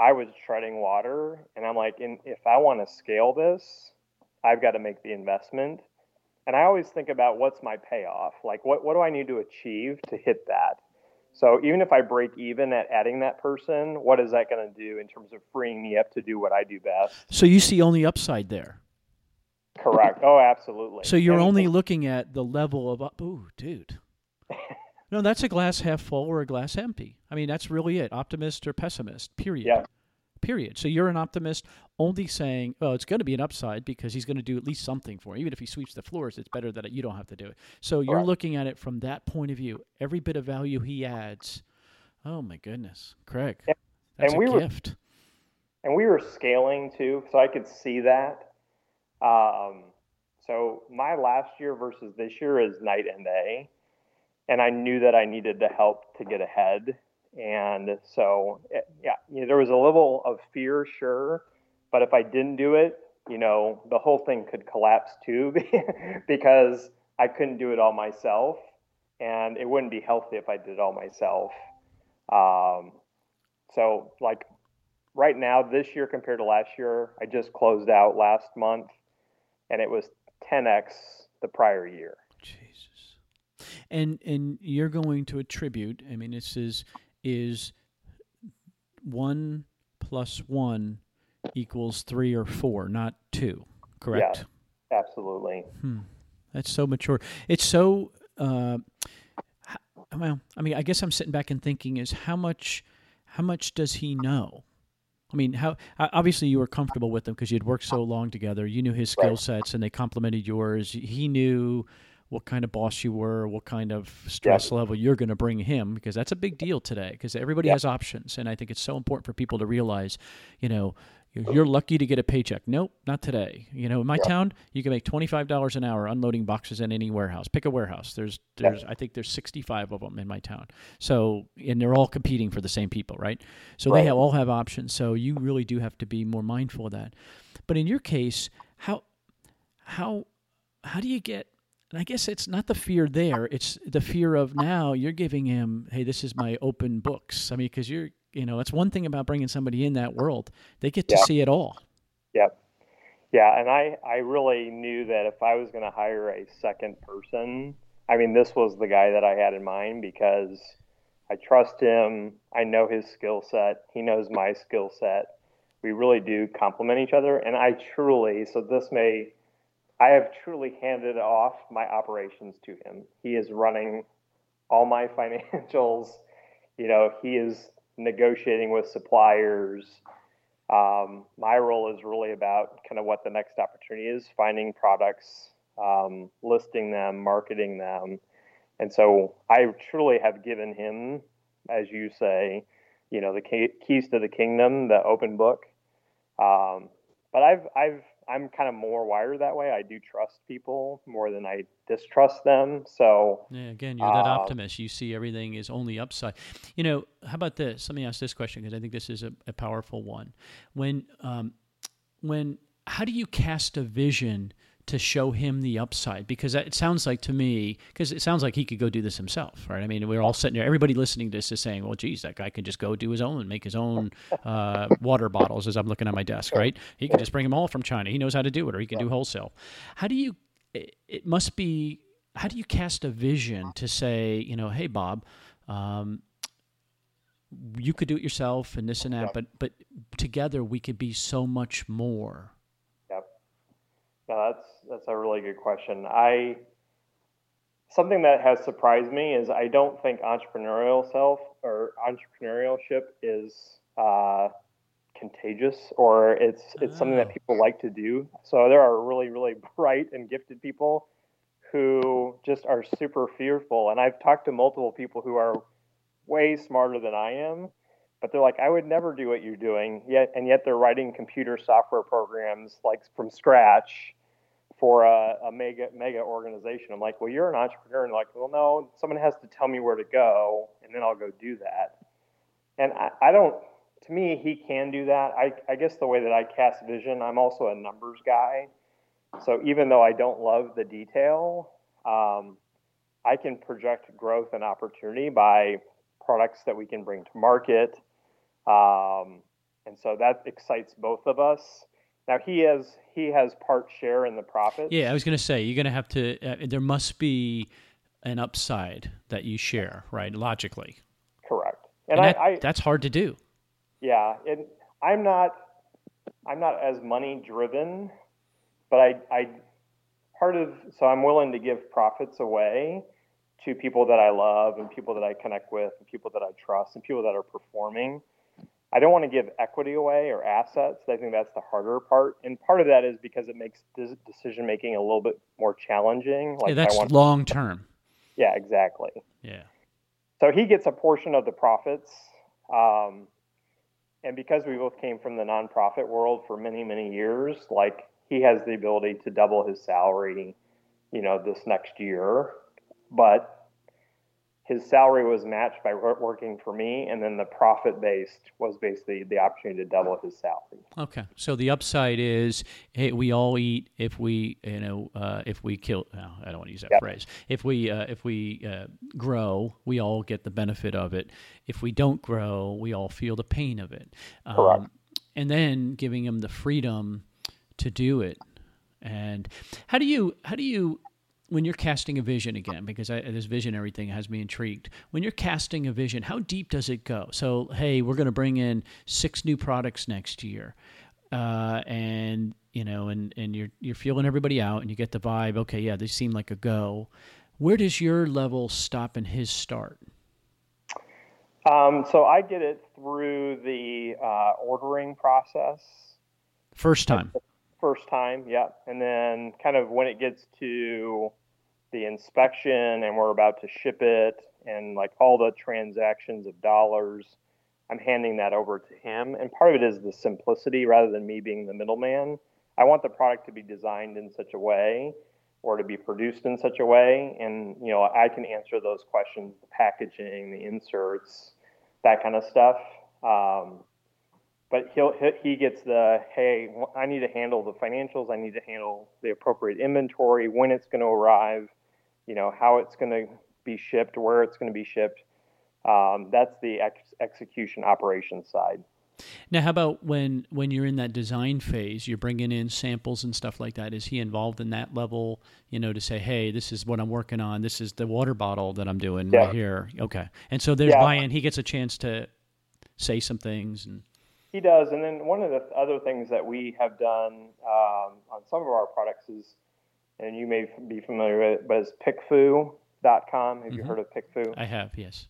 Speaker 1: I was treading water, and I'm like, if I want to scale this, I've got to make the investment. And I always think about what's my payoff? Like, what what do I need to achieve to hit that? So even if I break even at adding that person, what is that going to do in terms of freeing me up to do what I do best?
Speaker 3: So you see only upside there.
Speaker 1: Correct. Oh, absolutely.
Speaker 3: So you're
Speaker 1: And-
Speaker 3: only looking at the level of up. Ooh, dude. No, that's a glass half full or a glass empty. I mean, that's really it. Optimist or pessimist. Period.
Speaker 1: Yeah.
Speaker 3: Period. So you're an optimist, only saying, "Oh, it's going to be an upside because he's going to do at least something for. You. Even if he sweeps the floors, it's better that you don't have to do it." So you're
Speaker 1: Correct.
Speaker 3: looking at it from that point of view. Every bit of value he adds. Oh my goodness, Craig,
Speaker 1: Yeah.
Speaker 3: that's
Speaker 1: And
Speaker 3: a
Speaker 1: we were-
Speaker 3: gift.
Speaker 1: and we were scaling too, so I could see that. Um, so my last year versus this year is night and day, and I knew that I needed the help to get ahead. And so, eh, yeah, you know, there was a level of fear, sure, but if I didn't do it, you know, the whole thing could collapse too, because I couldn't do it all myself, and it wouldn't be healthy if I did it all myself. Um, so, like right now this year compared to last year i just closed out last month and it was 10x the prior year
Speaker 3: Jesus. And and you're going to attribute. I mean, this is is one plus one equals three or four, not two. Correct.
Speaker 1: Yeah, absolutely.
Speaker 3: Hmm. That's so mature. It's so. Uh, well, I mean, I guess I'm sitting back and thinking is how much, how much does he know? I mean, how obviously you were comfortable with him because you'd worked so long together. You knew his skill sets, and they complemented yours. He knew what kind of boss you were, what kind of stress level you're going to bring him, because that's a big deal today. Because everybody has options, and I think it's so important for people to realize, you know, oh. you're lucky to get a paycheck. Nope, not today. You know, in my yeah. town, you can make twenty five dollars an hour unloading boxes in any warehouse. Pick a warehouse. There's there's yeah. I think there's sixty five of them in my town. So and they're all competing for the same people, right? So right. they have, all have options. So you really do have to be more mindful of that. But in your case, how how how do you get and I guess it's not the fear there; it's the fear of now you're giving him, "Hey, this is my open books." I mean, because you're you know, it's one thing about bringing somebody in that world. They get to yeah. see it all.
Speaker 1: Yep. Yeah, and I, I really knew that if I was going to hire a second person, I mean, this was the guy that I had in mind because I trust him. I know his skill set. He knows my skill set. We really do complement each other. And I truly, so this may, I have truly handed off my operations to him. He is running all my financials. You know, he is negotiating with suppliers. Um, my role is really about kind of what the next opportunity is, finding products, um, listing them, marketing them. And so I truly have given him, as you say, you know, the keys to the kingdom, the open book. Um, but I've, I've, I'm kind of more wired that way. I do trust people more than I distrust them. So
Speaker 3: yeah, again, you're that uh, optimist. You see everything is only upside. You know, how about this? Let me ask this question because I think this is a, a powerful one. When, um, when, how do you cast a vision? To show him the upside because it sounds like to me because it sounds like he could go do this himself right? I mean we're all sitting there everybody listening to this is saying well geez that guy could just go do his own make his own uh, water bottles as i'm looking at my desk right? He can just bring them all from china. He knows how to do it or he can do wholesale. How do you it must be how do you cast a vision to say you know hey bob um, you could do it yourself and this and that but but together we could be so much more.
Speaker 1: No, that's that's a really good question. I something that has surprised me is I don't think entrepreneurial self or entrepreneurship is uh, contagious or it's it's oh. something that oh. people like to do. So there are really really bright and gifted people who just are super fearful. And I've talked to multiple people who are way smarter than I am, but they're like, I would never do what you're doing. Yet and yet they're writing computer software programs like from scratch for a, a, mega mega organization. I'm like, well, you're an entrepreneur, and like, well, no, someone has to tell me where to go, and then I'll go do that. And I, I don't. To me, he can do that. I, I guess the way that I cast vision, I'm also a numbers guy. So even though I don't love the detail, um, I can project growth and opportunity by products that we can bring to market. Um, and so that excites both of us. Now he has he has part share in the profits.
Speaker 3: Yeah, I was going to say you're going to have to. Uh, there must be an upside that you share, right? Logically.
Speaker 1: Correct.
Speaker 3: And, and that, I, I, that's hard to do.
Speaker 1: Yeah, and I'm not I'm not as money driven, but I I part of so I'm willing to give profits away to people that I love and people that I connect with and people that I trust and people that are performing. I don't want to give equity away or assets. I think that's the harder part, and part of that is because it makes decision making a little bit more challenging.
Speaker 3: Like yeah, that's long term.
Speaker 1: Yeah, exactly.
Speaker 3: Yeah.
Speaker 1: So he gets a portion of the profits, um, and because we both came from the nonprofit world for many, many years, like he has the ability to double his salary, you know, this next year. But his salary was matched by working for me, and then the profit based was basically the opportunity to double his salary.
Speaker 3: Okay, so the upside is hey, we all eat if we you know uh, if we kill. No, I don't want to use that yep. phrase. If we uh, if we uh, grow, we all get the benefit of it. If we don't grow, we all feel the pain of it.
Speaker 1: Um, Correct.
Speaker 3: And then giving him the freedom to do it. And how do you how do you when you're casting a vision again, because I, this visionary thing has me intrigued. When you're casting a vision, how deep does it go? So, hey, we're going to bring in six new products next year, uh, and you know, and and you're you're feeling everybody out, and you get the vibe. Okay, yeah, they seem like a go. Where does your level stop and his start?
Speaker 1: Um, so I get it through the uh, ordering process.
Speaker 3: First time.
Speaker 1: First time, yeah. And then kind of when it gets to the inspection and we're about to ship it and like all the transactions of dollars, I'm handing that over to him. And part of it is the simplicity rather than me being the middleman. I want the product to be designed in such a way or to be produced in such a way. And, you know, I can answer those questions, the packaging, the inserts, that kind of stuff. Um, but he'll he gets the hey, I need to handle the financials. I need to handle the appropriate inventory, when it's going to arrive, you know, how it's going to be shipped, where it's going to be shipped. Um, that's the ex- execution operations side.
Speaker 3: Now, how about when when you're in that design phase, you're bringing in samples and stuff like that? Is he involved in that level? You know, to say, hey, this is what I'm working on. This is the water bottle that I'm doing yeah. right here. Okay, and so there's yeah. buy-in. He gets a chance to say some things and.
Speaker 1: He does, and then one of the other things that we have done um, on some of our products is, and you may be familiar with it, but it's PickFu.com. Have mm-hmm. you heard of PickFu?
Speaker 3: I have, yes.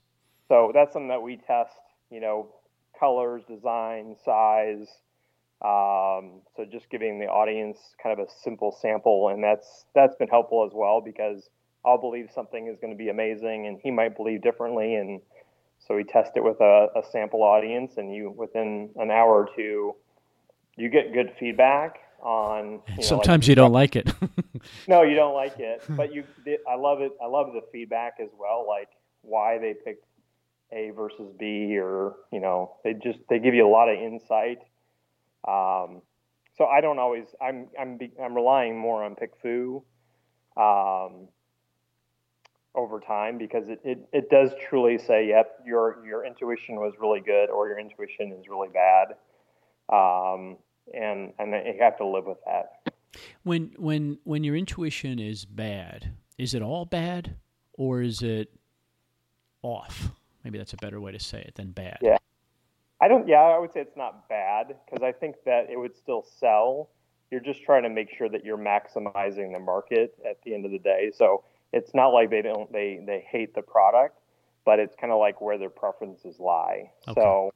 Speaker 1: So that's something that we test. You know, colors, design, size. Um, so just giving the audience kind of a simple sample, and that's that's been helpful as well because I'll believe something is going to be amazing, and he might believe differently, and so we test it with a, a sample audience, and you within an hour or two, you get good feedback on.
Speaker 3: You know, Sometimes like, you don't like it.
Speaker 1: no, you don't like it, but you. I love it. I love the feedback as well, like why they picked a versus B, or you know, they just they give you a lot of insight. Um, so I don't always. I'm I'm I'm relying more on PickFu um, over time because it, it, it does truly say, yep, your your intuition was really good or your intuition is really bad, um, and and you have to live with that.
Speaker 3: When when when your intuition is bad, is it all bad or is it off? Maybe that's a better way to say it than bad.
Speaker 1: Yeah. I don't, yeah, I would say it's not bad because I think that it would still sell. You're just trying to make sure that you're maximizing the market at the end of the day. So it's not like they don't, they, they hate the product, but it's kind of like where their preferences lie. Okay. So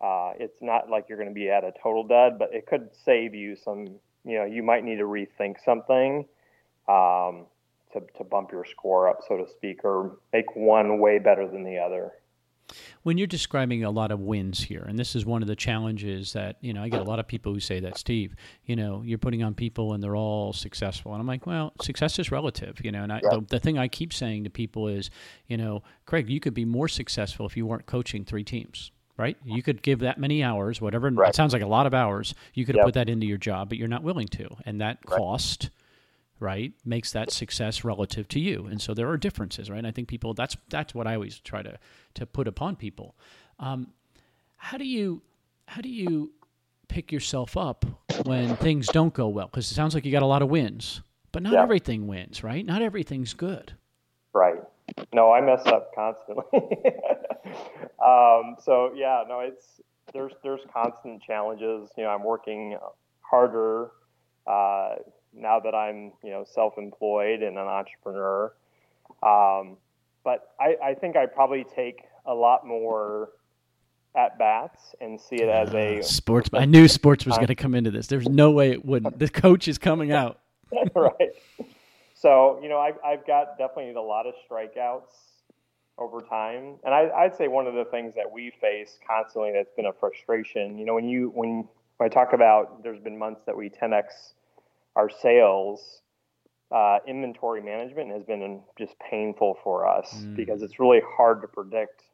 Speaker 1: uh, it's not like you're going to be at a total dud, but it could save you some, you know, you might need to rethink something. Um, to, to bump your score up, so to speak, or make one way better than the other.
Speaker 3: When you're describing a lot of wins here, and this is one of the challenges that, you know, I get a lot of people who say that, Steve, you know, you're putting on people and they're all successful. And I'm like, well, success is relative, you know, and I, yeah. the, the thing I keep saying to people is, you know, Craig, you could be more successful if you weren't coaching three teams right? You could give that many hours, whatever. Right. It sounds like a lot of hours. You could yep. put that into your job, but you're not willing to, and that right. cost right makes that success relative to you. And so there are differences right? And i think people that's that's what i always try to to put upon people. Um, how do you how do you pick yourself up when things don't go well? Because it sounds like you got a lot of wins but not yeah. everything wins right? Not everything's good.
Speaker 1: Right. No i mess up constantly. Um, so yeah no it's there's there's constant challenges. You know i'm working harder uh, now that I'm you know self-employed and an entrepreneur. Um, but I, I think I probably take a lot more at bats and see it as a
Speaker 3: uh, sports. I knew sports was going to come into this. There's no way it wouldn't. The coach is coming out.
Speaker 1: right. So you know, I've I've got definitely a lot of strikeouts over time, and I, I'd say one of the things that we face constantly that's been a frustration. You know, when you when, when I talk about there's been months that we 10x our sales, uh, inventory management has been just painful for us mm. because it's really hard to predict,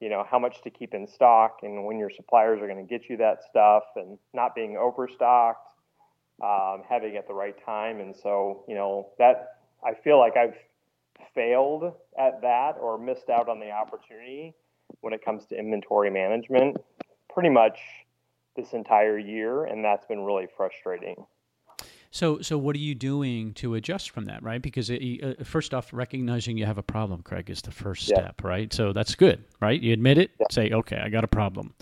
Speaker 1: you know, how much to keep in stock and when your suppliers are going to get you that stuff and not being overstocked, um, having it at the right time. And so, you know, that I feel like I've failed at that or missed out on the opportunity when it comes to inventory management pretty much this entire year. And that's been really frustrating.
Speaker 3: So, so what are you doing to adjust from that, right? Because it, uh, first off, recognizing you have a problem, Craig, is the first
Speaker 1: Yeah.
Speaker 3: step, right? So that's good, right? You admit it,
Speaker 1: Yeah.
Speaker 3: say, okay, I got a problem.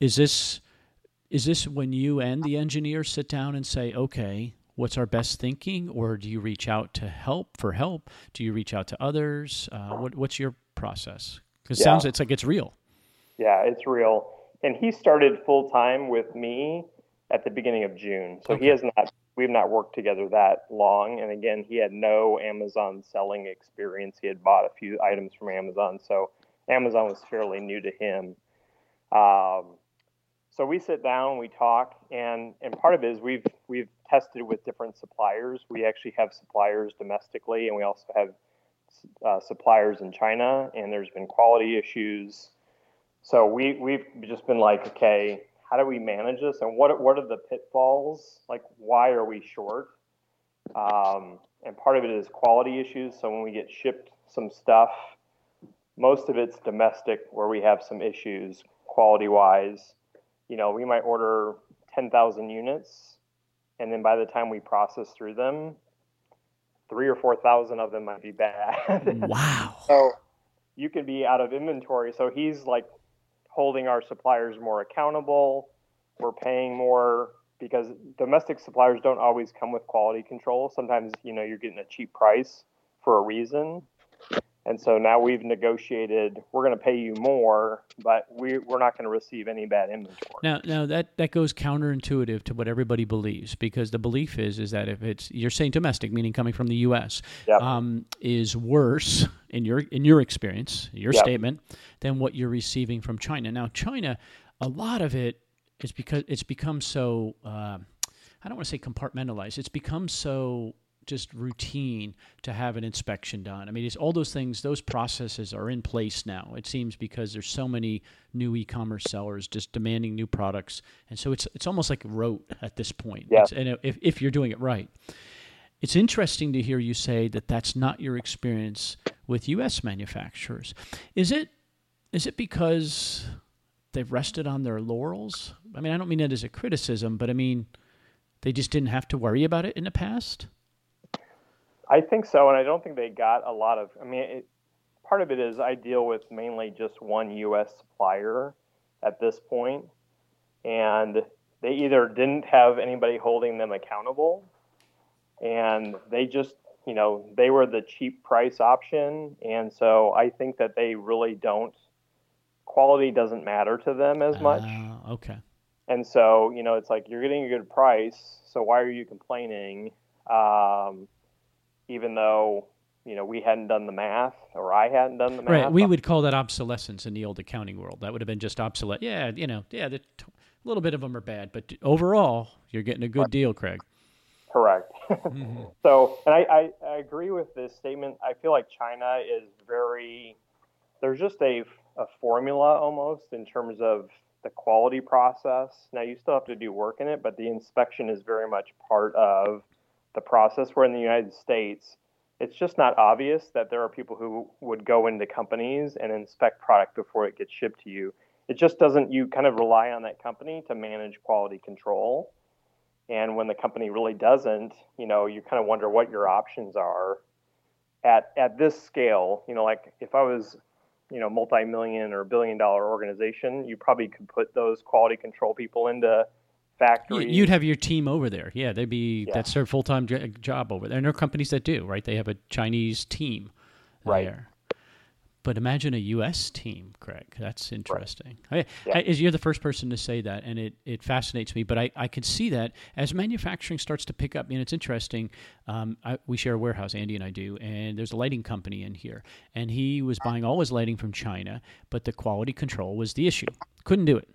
Speaker 3: Is this is this when you and the engineer sit down and say, okay, what's our best thinking, or do you reach out to help for help? Do you reach out to others? Uh, what, what's your process? Because it
Speaker 1: Yeah.
Speaker 3: sounds it's like it's real.
Speaker 1: Yeah, it's real. And he started full time with me at the beginning of June. So
Speaker 3: Okay.
Speaker 1: he has not we've not worked together that long. And again, he had no Amazon selling experience. He had bought a few items from Amazon, so Amazon was fairly new to him. Um, so we sit down, we talk, and and part of it is we've we've tested with different suppliers. We actually have suppliers domestically, and we also have uh, suppliers in China, and there's been quality issues. So we we've just been like, okay, how do we manage this, and what what are the pitfalls? Like, why are we short? Um, and part of it is quality issues. So when we get shipped some stuff, most of it's domestic, where we have some issues quality wise. You know, we might order ten thousand units, and then by the time we process through them, three or four thousand of them might be bad.
Speaker 3: Wow.
Speaker 1: So you can be out of inventory. So he's like holding our suppliers more accountable. We're paying more because domestic suppliers don't always come with quality control. Sometimes, you know, you're getting a cheap price for a reason. And so now we've negotiated, we're going to pay you more, but we, we're not going to receive any bad inventory.
Speaker 3: Now, now that, that goes counterintuitive to what everybody believes because the belief is is that if it's you're saying domestic, meaning coming from the U.S.,
Speaker 1: Yep.
Speaker 3: um, is worse in your in your experience, your
Speaker 1: Yep.
Speaker 3: statement, than what you're receiving from China. Now, China, a lot of it is because it's become so. Uh, I don't want to say compartmentalized. It's become so just routine to have an inspection done. I mean, it's all those things, those processes are in place now. It seems because there's so many new e-commerce sellers just demanding new products, and so it's it's almost like rote at this point.
Speaker 1: Yeah.
Speaker 3: It's- and if if you're doing it right, it's interesting to hear you say that that's not your experience with U.S. manufacturers. Is it is it because they've rested on their laurels? I mean, I don't mean it as a criticism, but I mean they just didn't have to worry about it in the past.
Speaker 1: I think so, and I don't think they got a lot of. I mean, it, part of it is I deal with mainly just one U.S. supplier at this point, and they either didn't have anybody holding them accountable, and they just, you know, they were the cheap price option, and so I think that they really don't. Quality doesn't matter to them as much.
Speaker 3: Ah, okay.
Speaker 1: And so, you know, it's like you're getting a good price, so why are you complaining? Um, even though, you know, we hadn't done the math or I hadn't done the math.
Speaker 3: Right. We would call that obsolescence in the old accounting world. That would have been just obsolete. Yeah, you know, yeah, the, a little bit of them are bad, but overall, you're getting a good deal, Craig.
Speaker 1: Correct.
Speaker 3: Mm-hmm.
Speaker 1: so, and I, I, I agree with this statement. I feel like China is very, there's just a, a formula almost in terms of the quality process. Now, you still have to do work in it, but the inspection is very much part of the process. Where in the United States, it's just not obvious that there are people who would go into companies and inspect product before it gets shipped to you. It just doesn't, you kind of rely on that company to manage quality control. And when the company really doesn't, you know, you kind of wonder what your options are at at this scale. You know, like if I was, you know, multi-million or billion dollar organization, you probably could put those quality control people into Factories.
Speaker 3: You'd have your team over there. Yeah, they'd be
Speaker 1: Yeah.
Speaker 3: that's their full time job over there. And there are companies that do, right? They have a Chinese team
Speaker 1: Right.
Speaker 3: there. But imagine a U.S. team, Craig. That's interesting. I,
Speaker 1: Yeah.
Speaker 3: I, you're the first person to say that, and it, it fascinates me. But I, I can see that as manufacturing starts to pick up. And it's interesting. Um, I, we share a warehouse, Andy and I do, and there's a lighting company in here, and he was buying all his lighting from China, but the quality control was the issue. Couldn't do it.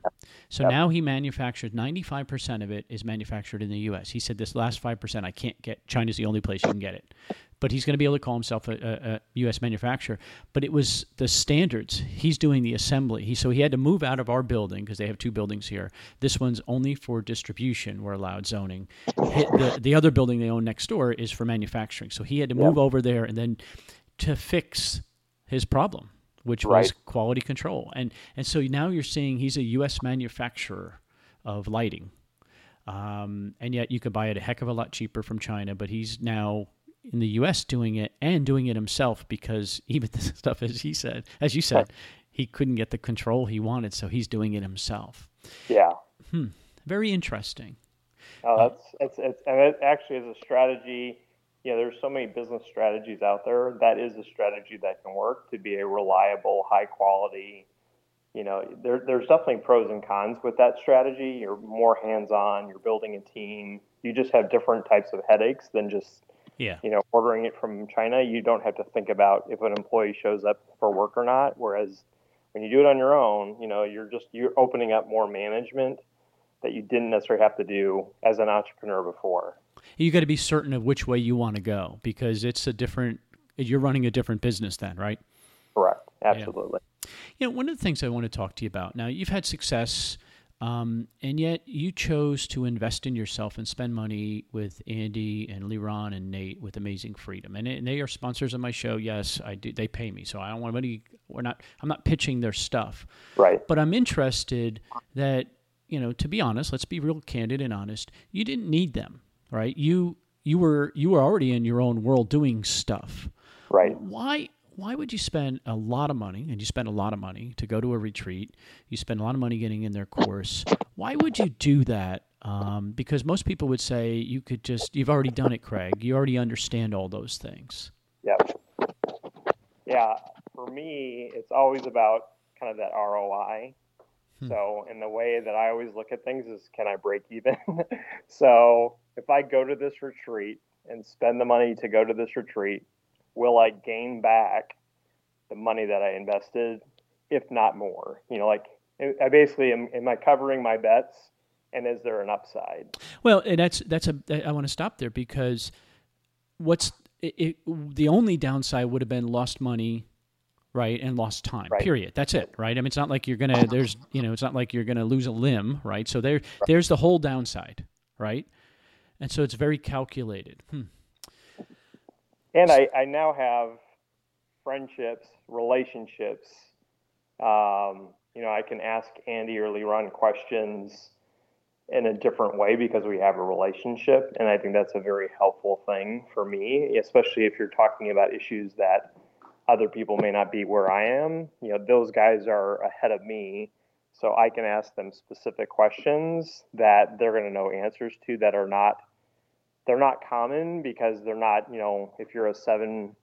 Speaker 3: So
Speaker 1: Yep.
Speaker 3: now he manufactures 95% of it is manufactured in the U.S. He said this last 5% I can't get. China's the only place you can get it. But he's going to be able to call himself a, a, a U.S. manufacturer. But it was the standards. He's doing the assembly. He, so he had to move out of our building because they have two buildings here. This one's only for distribution. We're allowed zoning. The, the other building they own next door is for manufacturing. So he had to move over there and then to fix his problem, which was quality control. And and so now you're seeing he's a U.S. manufacturer of lighting. Um, and yet you could buy it a heck of a lot cheaper from China, but he's now in the U.S. doing it and doing it himself because even the stuff, as he said, as you said, he couldn't get the control he wanted, so he's doing it himself.
Speaker 1: Yeah.
Speaker 3: Hmm. Very interesting.
Speaker 1: Oh, that's it's it's and it actually is a strategy. You know, there's so many business strategies out there. That is a strategy that can work to be a reliable, high quality. You know, there, there's definitely pros and cons with that strategy. You're more hands on. You're building a team. You just have different types of headaches than just
Speaker 3: Yeah.
Speaker 1: you know ordering it from China. You don't have to think about if an employee shows up for work or not. Whereas when you do it on your own, you know, you're just you're opening up more management that you didn't necessarily have to do as an entrepreneur before.
Speaker 3: You got to be certain of which way you want to go because it's a different. You're running a different business then, right?
Speaker 1: Correct. Absolutely.
Speaker 3: You know, one of the things I want to talk to you about now, you've had success, um, and yet you chose to invest in yourself and spend money with Andy and Leeron and Nate with Amazing Freedom, and, and they are sponsors of my show. Yes, I do. They pay me, so I don't want anybody. We're not. I'm not pitching their stuff,
Speaker 1: Right.
Speaker 3: but I'm interested that you know, to be honest, let's be real candid and honest. You didn't need them, right? You you were you were already in your own world doing stuff.
Speaker 1: Right.
Speaker 3: Why why would you spend a lot of money and you spend a lot of money to go to a retreat? You spend a lot of money getting in their course. Why would you do that? Um, because most people would say you could just you've already done it, Craig. You already understand all those things.
Speaker 1: Yep. Yeah. For me, it's always about kind of that ROI. So, in the way that I always look at things is, can I break even? so, if I go to this retreat and spend the money to go to this retreat, will I gain back the money that I invested, if not more? You know, like I basically am, am I covering my bets, and is there an upside?
Speaker 3: Well, and that's that's a I want to stop there because what's it, it, the only downside would have been lost money, right, and lost time.
Speaker 1: Right.
Speaker 3: Period. That's it, right? I mean, it's not like you're gonna there's you know it's not like you're gonna lose a limb, right? So there there's the whole downside, right? And so it's very calculated. Hmm.
Speaker 1: And I, I now have friendships, relationships. Um, you know, I can ask Andy or Leeron questions in a different way because we have a relationship, and I think that's a very helpful thing for me, especially if you're talking about issues that other people may not be where I am. You know, those guys are ahead of me, so I can ask them specific questions that they're going to know answers to that are not they're not common because they're not, you know, if you're a seven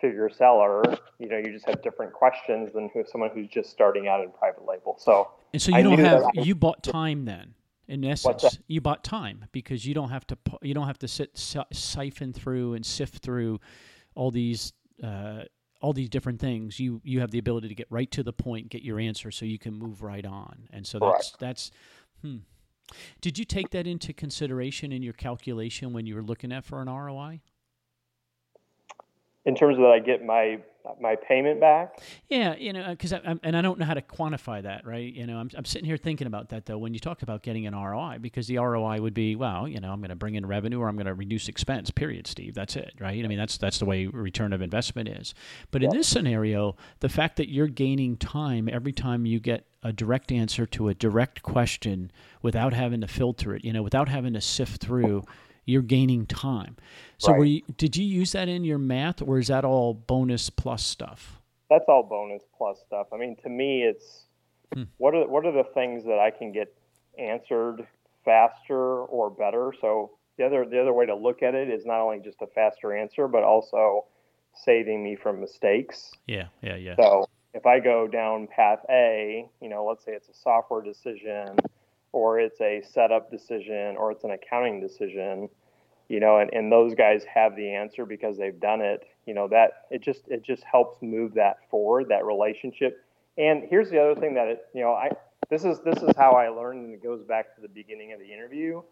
Speaker 1: figure seller, you know, you just have different questions than who, someone who's just starting out in private label. So,
Speaker 3: And so you
Speaker 1: I
Speaker 3: don't have
Speaker 1: I-
Speaker 3: you bought time then. In essence, you bought time because you don't have to you don't have to sit si- siphon through and sift through all these uh, all these different things. You you have the ability to get right to the point, get your answer, so you can move right on. And so that's that's. Hmm. Did you take that into consideration in your calculation when you were looking at for an ROI?
Speaker 1: in terms of that, I get my Uh, my payment back.
Speaker 3: Yeah, you know, uh, because I, I'm, and I don't know how to quantify that, right? You know, I'm, I'm sitting here thinking about that though. When you talk about getting an ROI, because the ROI would be, well, you know, I'm going to bring in revenue or I'm going to reduce expense. Period, Steve. That's it, right? I mean, that's that's the way return of investment is. But in this scenario, the fact that you're gaining time every time you get a direct answer to a direct question without having to filter it, you know, without having to sift through. You're gaining time. So, were
Speaker 1: Right.
Speaker 3: you, did you use that in your math, or is that all bonus plus stuff?
Speaker 1: That's all bonus plus stuff. I mean, to me, it's hmm. what are what are the things that I can get answered faster or better. So the other the other way to look at it is not only just a faster answer, but also saving me from mistakes.
Speaker 3: Yeah, yeah, yeah.
Speaker 1: So if I go down path A, you know, let's say it's a software decision or it's a setup decision or it's an accounting decision, you know, and, and those guys have the answer because they've done it, you know, that it just it just helps move that forward, that relationship. And here's the other thing that it, you know, I this is this is how I learned and it goes back to the beginning of the interview.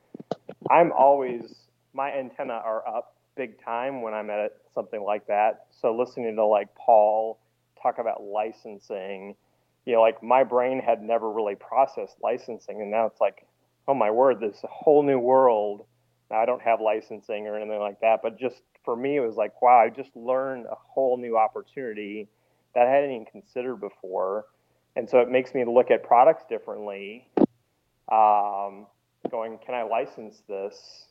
Speaker 1: I'm always my antenna are up big time when I'm at something like that. So listening to like Paul talk about licensing, you know, like my brain had never really processed licensing, and now it's like, oh my word, this whole new world. Now I don't have licensing or anything like that, but just for me, it was like, wow, I just learned a whole new opportunity that I hadn't even considered before, and so it makes me look at products differently. Um, going, "Can I license this?"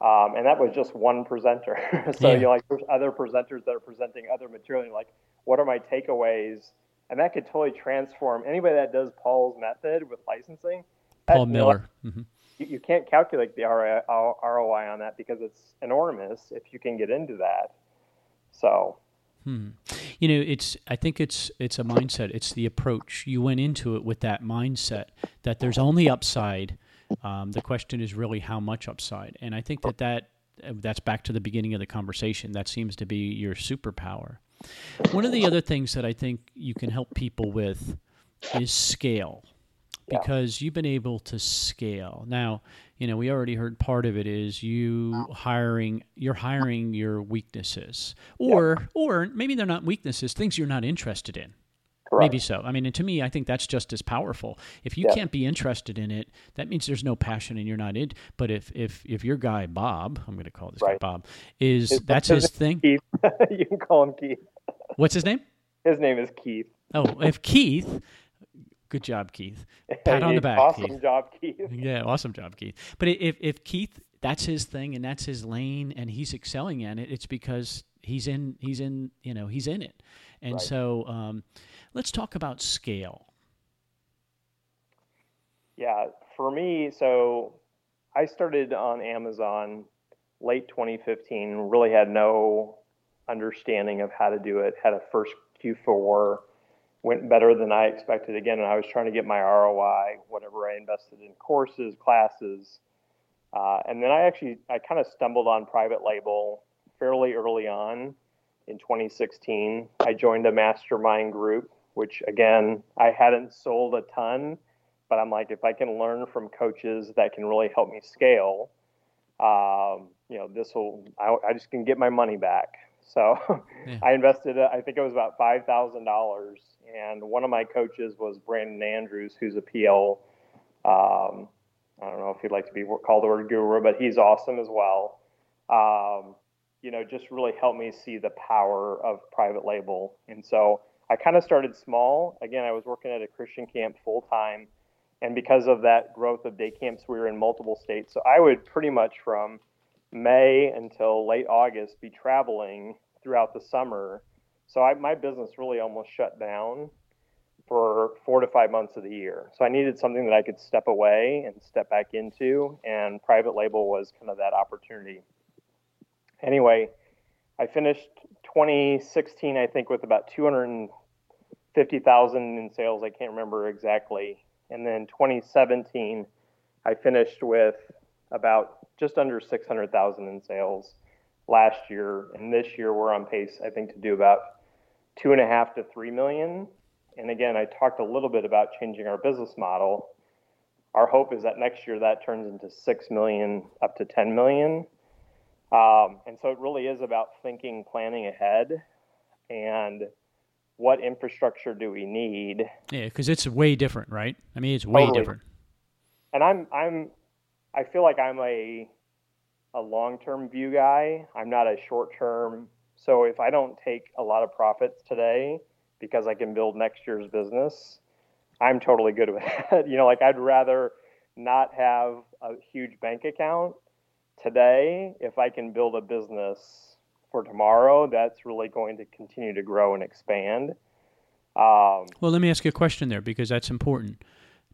Speaker 1: Um, and that was just one presenter. so
Speaker 3: Yeah.
Speaker 1: you know, like there's other presenters that are presenting other material. and you're like, what are my takeaways? And that could totally transform anybody that does Paul's method with licensing. that-
Speaker 3: Paul
Speaker 1: you know,
Speaker 3: Miller. hmm
Speaker 1: you, you can't calculate the ROI, on that because it's enormous if you can get into that. So
Speaker 3: Hmm. You know, it's. I think it's it's a mindset. It's the approach. You went into it with that mindset that there's only upside. Um, the question is really how much upside, and I think that that that's back to the beginning of the conversation. That seems to be your superpower. One of the other things that I think you can help people with is scale because you've been able to scale. Now, you know, we already heard part of it is you hiring you're hiring your weaknesses. Or or maybe they're not weaknesses, things you're not interested in.
Speaker 1: Correct.
Speaker 3: Maybe so. I mean, and to me, I think that's just as powerful. If you
Speaker 1: Yeah.
Speaker 3: can't be interested in it, that means there's no passion and you're not in. But if if if your guy Bob, I'm going to call this
Speaker 1: Right.
Speaker 3: guy Bob, is
Speaker 1: His-
Speaker 3: that's
Speaker 1: his
Speaker 3: his thing.
Speaker 1: Keith, you can call him Keith.
Speaker 3: What's his name?
Speaker 1: His name is Keith.
Speaker 3: Oh, if Keith. Good job, Keith. Pat on the back,
Speaker 1: Awesome
Speaker 3: Keith.
Speaker 1: job, Keith.
Speaker 3: Yeah, awesome job, Keith. But if if Keith that's his thing and that's his lane and he's excelling in it, it's because he's in he's in you know he's in it. And
Speaker 1: Right.
Speaker 3: so um, let's talk about scale.
Speaker 1: Yeah, for me, so I started on Amazon late 2015. Really had no understanding of how to do it. Had a first Q4, went better than I expected again, and I was trying to get my ROI, whatever I invested in courses, classes, uh, and then I actually I kind of stumbled on private label fairly early on in 2016. I joined a mastermind group, which again I hadn't sold a ton but I'm like, if I can learn from coaches that can really help me scale, um, you know, this will, I, I just can get my money back. So
Speaker 3: Yeah.
Speaker 1: I invested, uh, I think it was about $5,000. And one of my coaches was Brandon Andrews, who's a PL. Um, I don't know if he'd like to be called the word guru, but he's awesome as well. Um, you know, just really helped me see the power of private label. And so I kind of started small. Again, I was working at a Christian camp full time. And because of that growth of day camps, we were in multiple states. So I would pretty much from May until late August be traveling throughout the summer. So I, my business really almost shut down for four to five months of the year. So I needed something that I could step away and step back into, and private label was kind of that opportunity. Anyway, I finished 2016, I think, with about 250,000 in sales. I can't remember exactly. And then 2017, I finished with about just under 600,000 in sales last year. And this year, we're on pace, I think, to do about two and a half to three million. And again, I talked a little bit about changing our business model. Our hope is that next year that turns into six million up to 10 million. Um, and so it really is about thinking, planning ahead, and what infrastructure do we need
Speaker 3: Yeah, because it's way different, right? I mean, it's way
Speaker 1: Totally.
Speaker 3: different.
Speaker 1: and I'm I'm I feel like I'm a a long-term view guy. I'm not a short-term. So if I don't take a lot of profits today because I can build next year's business, I'm totally good with that. you know, like I'd rather not have a huge bank account today if I can build a business for tomorrow that's really going to continue to grow and expand. Um,
Speaker 3: Well, let me ask you a question there because that's important.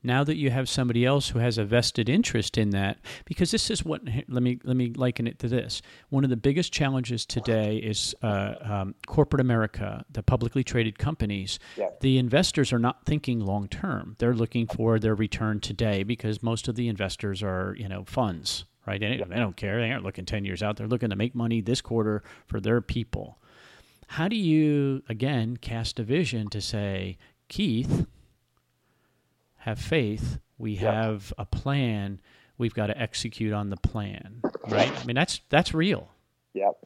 Speaker 3: Now that you have somebody else who has a vested interest in that, because this is what let me let me liken it to this. One of the biggest challenges today is uh, um, corporate America, the publicly traded companies.
Speaker 1: Yeah.
Speaker 3: The investors are not thinking long term; they're looking for their return today because most of the investors are you know funds, right? They, they don't care; they aren't looking ten years out. They're looking to make money this quarter for their people. How do you again cast a vision to say, Keith? have faith. We
Speaker 1: Yeah.
Speaker 3: have a plan. We've got to execute on the plan, right? I mean, that's that's real.
Speaker 1: Yep.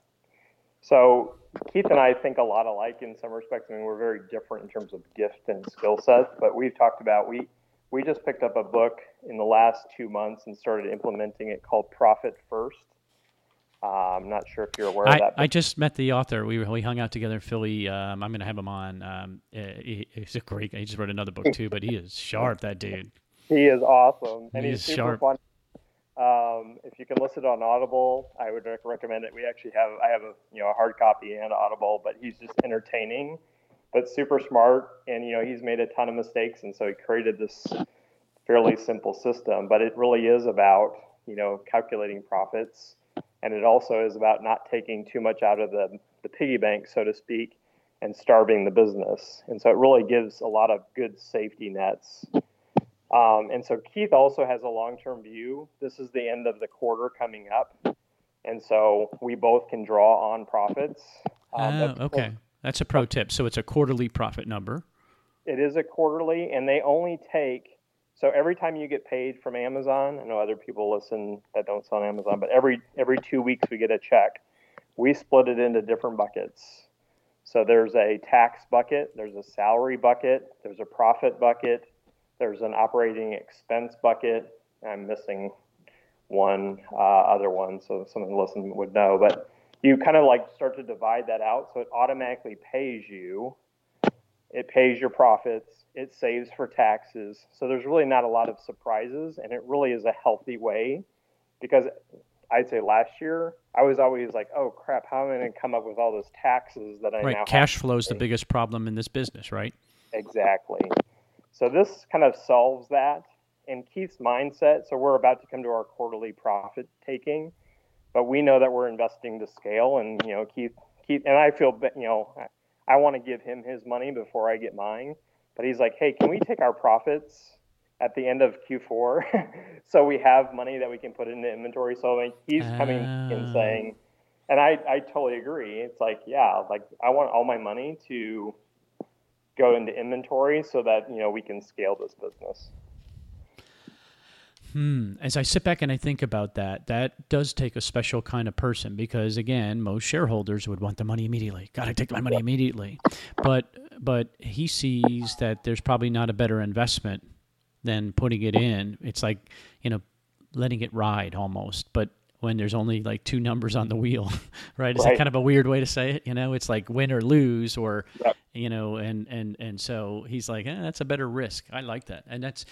Speaker 1: So Keith and I think a lot alike in some respects. I mean, we're very different in terms of gift and skill set, but we've talked about we we just picked up a book in the last two months and started implementing it called Profit First. Uh, I'm not sure if you're aware of
Speaker 3: I,
Speaker 1: that.
Speaker 3: I just met the author. We we hung out together in Philly. Um, I'm going to have him on. Um, uh, he, he's a great. guy. He just wrote another book too, but he is sharp. That dude.
Speaker 1: he is awesome and
Speaker 3: He
Speaker 1: he's super
Speaker 3: sharp.
Speaker 1: fun. Um, if you can listen on Audible, I would recommend it. We actually have I have a you know a hard copy and Audible, but he's just entertaining, but super smart, and you know he's made a ton of mistakes, and so he created this fairly simple system. But it really is about you know calculating profits, and it also is about not taking too much out of the the piggy bank, so to speak, and starving the business. And so it really gives a lot of good safety nets. Um, and so Keith also has a long term view. This is the end of the quarter coming up. And so we both can draw on profits.
Speaker 3: Um, oh, okay. That's a pro tip. So it's a quarterly profit number.
Speaker 1: It is a quarterly, and they only take so every time you get paid from Amazon. I know other people listen that don't sell on Amazon, but every every two weeks we get a check. We split it into different buckets. So there's a tax bucket, there's a salary bucket, there's a profit bucket, there's an operating expense bucket. I'm missing one uh, other one, so someone listening would know. But you kind of like start to divide that out, so it automatically pays you. It pays your profits. It saves for taxes. So there's really not a lot of surprises, and it really is a healthy way because I'd say last year, I was always like, oh crap, how am I going to come up with all those taxes that I
Speaker 3: right.
Speaker 1: now
Speaker 3: Cash flow is the biggest problem in this business, right?
Speaker 1: Exactly. So this kind of solves that. In Keith's mindset, so we're about to come to our quarterly profit taking, but we know that we're investing to scale, and you know, Keith, Keith, and I feel, you know, I, want to give him his money before I get mine, but he's like, hey, can we take our profits? at the end of Q4. so we have money that we can put into inventory. So like, he's coming uh... in ah. saying, and I, I totally agree. It's like, yeah, like I want all my money to go into inventory so that, you know, we can scale this business.
Speaker 3: Hmm. As I sit back and I think about that, that does take a special kind of person because, again, most shareholders would want the money immediately. Got to take my money immediately. But but he sees that there's probably not a better investment than putting it in. It's like, you know, letting it ride almost. But when there's only like two numbers on the wheel, right? Is right. that kind of a weird way to say it? You know, it's like win or lose, or yep. you know, and and and so he's like, eh, that's a better risk. I like that, and that's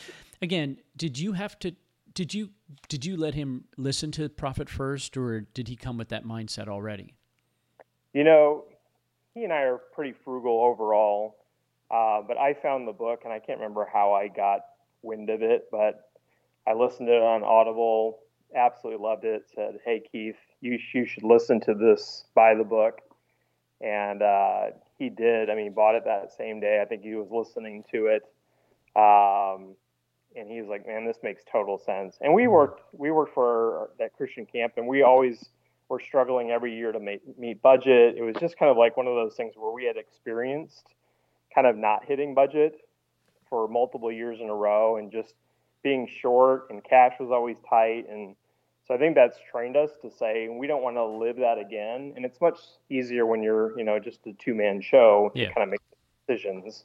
Speaker 3: again. Did you have to? Did you did you let him listen to Profit first, or did he come with that mindset already?
Speaker 1: You know, he and I are pretty frugal overall, uh, but I found the book, and I can't remember how I got wind of it, but I listened to it on Audible. Absolutely loved it. Said, "Hey Keith, you you should listen to this. Buy the book." And uh, he did. I mean, he bought it that same day. I think he was listening to it, um, and he was like, "Man, this makes total sense." And we mm-hmm. worked we worked for that Christian camp, and we always were struggling every year to make, meet budget. It was just kind of like one of those things where we had experienced kind of not hitting budget for multiple years in a row and just being short and cash was always tight and so I think that's trained us to say we don't want to live that again. And it's much easier when you're, you know, just a two man show yeah. to kind of make decisions.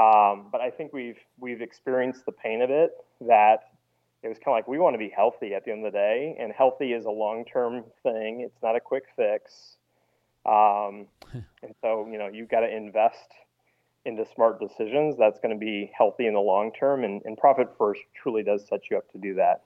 Speaker 1: Um, but I think we've we've experienced the pain of it that it was kind of like we want to be healthy at the end of the day, and healthy is a long term thing. It's not a quick fix. Um, and so you know you've got to invest into smart decisions that's going to be healthy in the long term. And, and Profit First truly does set you up to do that.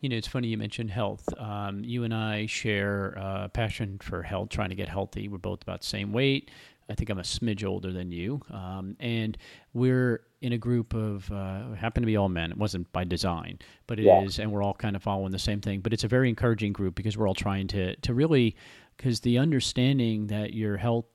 Speaker 3: You know, it's funny you mentioned health. Um, you and I share a passion for health, trying to get healthy. We're both about the same weight. I think I'm a smidge older than you. Um, and we're in a group of, uh, happen to be all men. It wasn't by design, but it yeah. is, and we're all kind of following the same thing. But it's a very encouraging group because we're all trying to, to really, because the understanding that your health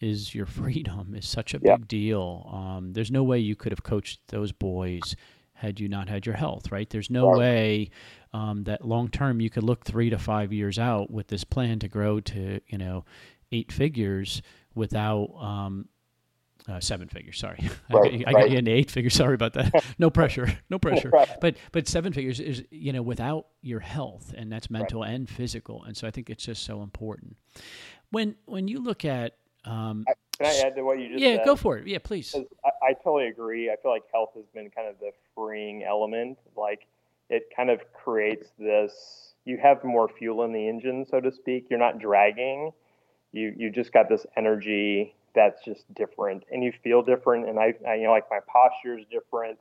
Speaker 3: is your freedom is such a big deal. Um, there's no way you could have coached those boys had you not had your health, right? There's no right. way um, that long term you could look three to five years out with this plan to grow to you know eight figures without um, uh, seven figures. Sorry, right, I, got, I got you into eight figures. Sorry about that. no pressure, no pressure. Right. But but seven figures is you know without your health, and that's mental and physical. And so I think it's just so important. When when you look at um,
Speaker 1: Can I add to what you just
Speaker 3: yeah,
Speaker 1: said?
Speaker 3: go for it. Yeah, please.
Speaker 1: I, I totally agree. I feel like health has been kind of the freeing element. Like it kind of creates this. You have more fuel in the engine, so to speak. You're not dragging. You you just got this energy that's just different, and you feel different. And I, I you know like my posture is different.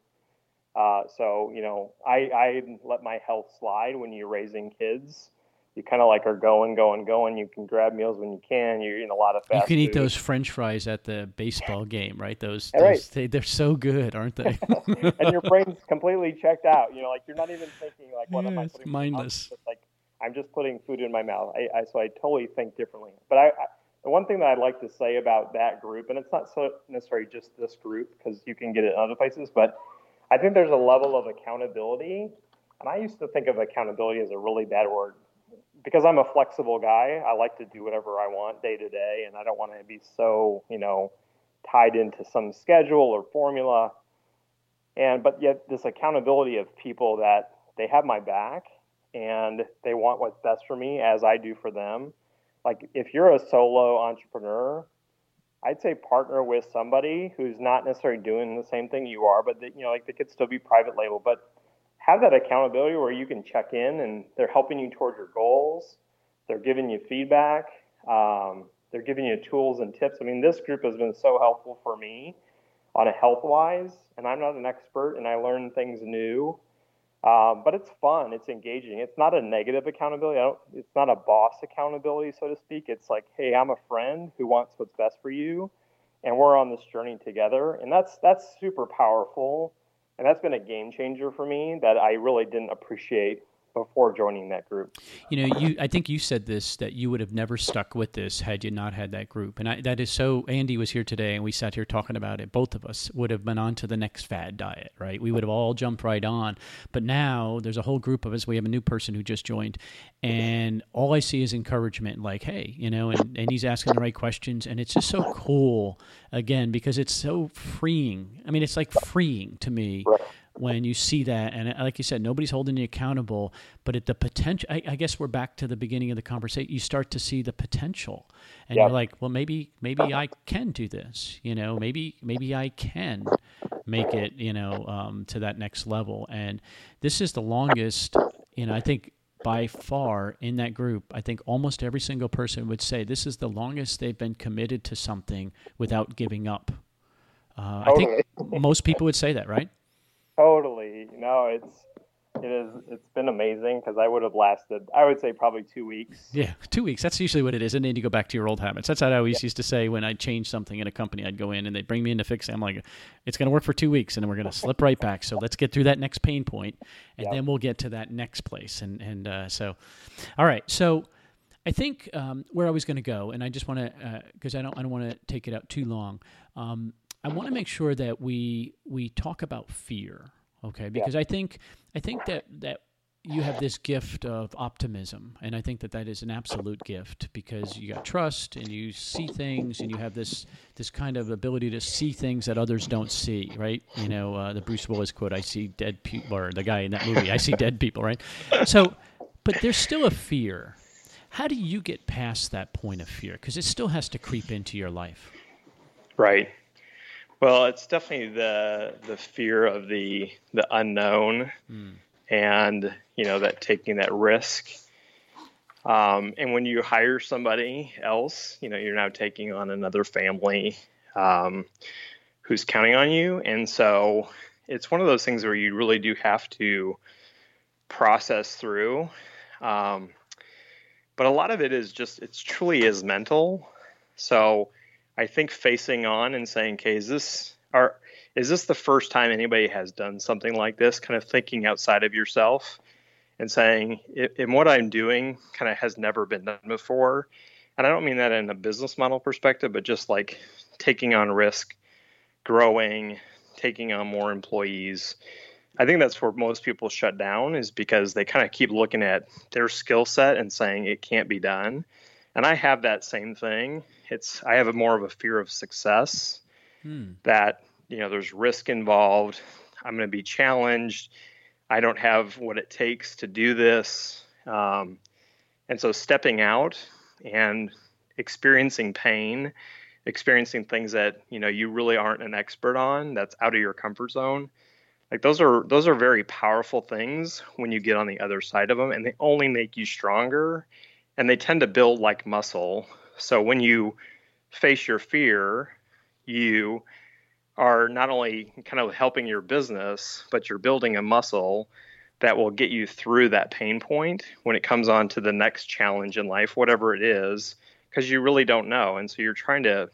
Speaker 1: Uh, so you know, I, I let my health slide when you're raising kids. You kind of like are going, going, going. You can grab meals when you can. You're eating a lot of fast.
Speaker 3: You can eat
Speaker 1: food.
Speaker 3: those French fries at the baseball game, right? Those,
Speaker 1: Right.
Speaker 3: they, they're so good, aren't they?
Speaker 1: and your brain's completely checked out. You know, like you're not even thinking like, what am I
Speaker 3: it's
Speaker 1: putting? in my mouth?
Speaker 3: mindless.
Speaker 1: It's like I'm just putting food in my mouth. I, I so I totally think differently. But I, I the one thing that I'd like to say about that group, and it's not so necessarily just this group because you can get it in other places, but I think there's a level of accountability, and I used to think of accountability as a really bad word because I'm a flexible guy. I like to do whatever I want day to day, and I don't want to be so you know tied into some schedule or formula. And but yet this accountability of people that they have my back and they want what's best for me as I do for them. Like if you're a solo entrepreneur, I'd say partner with somebody who's not necessarily doing the same thing you are, but they, you know, like they could still be private label, but have that accountability where you can check in and they're helping you toward your goals. They're giving you feedback. Um, they're giving you tools and tips. I mean, this group has been so helpful for me on a health wise, and I'm not an expert and I learn things new. Um, but it's fun. It's engaging. It's not a negative accountability. It's not a boss accountability, so to speak. It's like, hey, I'm a friend who wants what's best for you, and we're on this journey together. And that's that's super powerful, and that's been a game changer for me that I really didn't appreciate before joining that group.
Speaker 3: You know, you I think you said this that you would have never stuck with this had you not had that group. And I, that is so Andy was here today and we sat here talking about it. Both of us would have been on to the next fad diet, right? We would have all jumped right on. But now there's a whole group of us. We have a new person who just joined and all I see is encouragement like, hey, you know, and, and he's asking the right questions and it's just so cool again because it's so freeing. I mean, it's like freeing to me
Speaker 1: Right.
Speaker 3: When you see that and uh, like you said nobody's holding you accountable but at the potential I, I guess we're back to the beginning of the conversation you start to see the potential. And
Speaker 1: Yep.
Speaker 3: you're like well maybe maybe i can do this you know maybe maybe i can make it you know um, to that next level. And this is the longest you know i think by far in that group i think almost every single person would say this is the longest they've been committed to something without giving up. Uh, i think most people would say that right
Speaker 1: Totally. No, it's it is it's been amazing because I would have lasted I would say probably two weeks.
Speaker 3: Yeah, two weeks. That's usually what it is. And then you go back to your old habits. That's how I always used to say when I'd change something in a company. I'd go in and they'd bring me in to fix it. I'm like, it's going to work for two weeks and then we're going to slip right back. So let's get through that next pain point and
Speaker 1: Yeah.
Speaker 3: then we'll get to that next place. And, and uh, so, all right. So I think um, where I was going to go, and I just want to, because I don't, I don't want to take it out too long. Um, I want to make sure that we we talk about fear, okay? Because I think I think that that you have this gift of optimism, and I think that that is an absolute gift because you got trust and you see things, and you have this this kind of ability to see things that others don't see, right? You know, uh, the Bruce Willis quote: "I see dead people," or the guy in that movie, "I see dead people," right? So, but there's still a fear. How do you get past that point of fear? Because it still has to creep into your life.
Speaker 1: Right. Well, it's definitely the the fear of the the unknown, and you know that taking that risk. Um, and when you hire somebody else, you know you're now taking on another family um, who's counting on you, and so it's one of those things where you really do have to process through. Um, but a lot of it is just it's truly is mental. So I think facing on and saying, "Okay, is this are is this the first time anybody has done something like this?" Kind of thinking outside of yourself and saying, "I- "In what I'm doing, kind of has never been done before." And I don't mean that in a business model perspective, but just like taking on risk, growing, taking on more employees. I think that's where most people shut down is because they kind of keep looking at their skill set and saying it can't be done. And I have that same thing. It's I have a more of a fear of success
Speaker 3: Hmm.
Speaker 1: that you know there's risk involved. I'm going to be challenged. I don't have what it takes to do this. Um, and so stepping out and experiencing pain, experiencing things that you know you really aren't an expert on, that's out of your comfort zone. Like those are those are very powerful things when you get on the other side of them, and they only make you stronger, and they tend to build like muscle. So when you face your fear, you are not only kind of helping your business, but you're building a muscle that will get you through that pain point when it comes on to the next challenge in life, whatever it is, because you really don't know. And so you're trying to,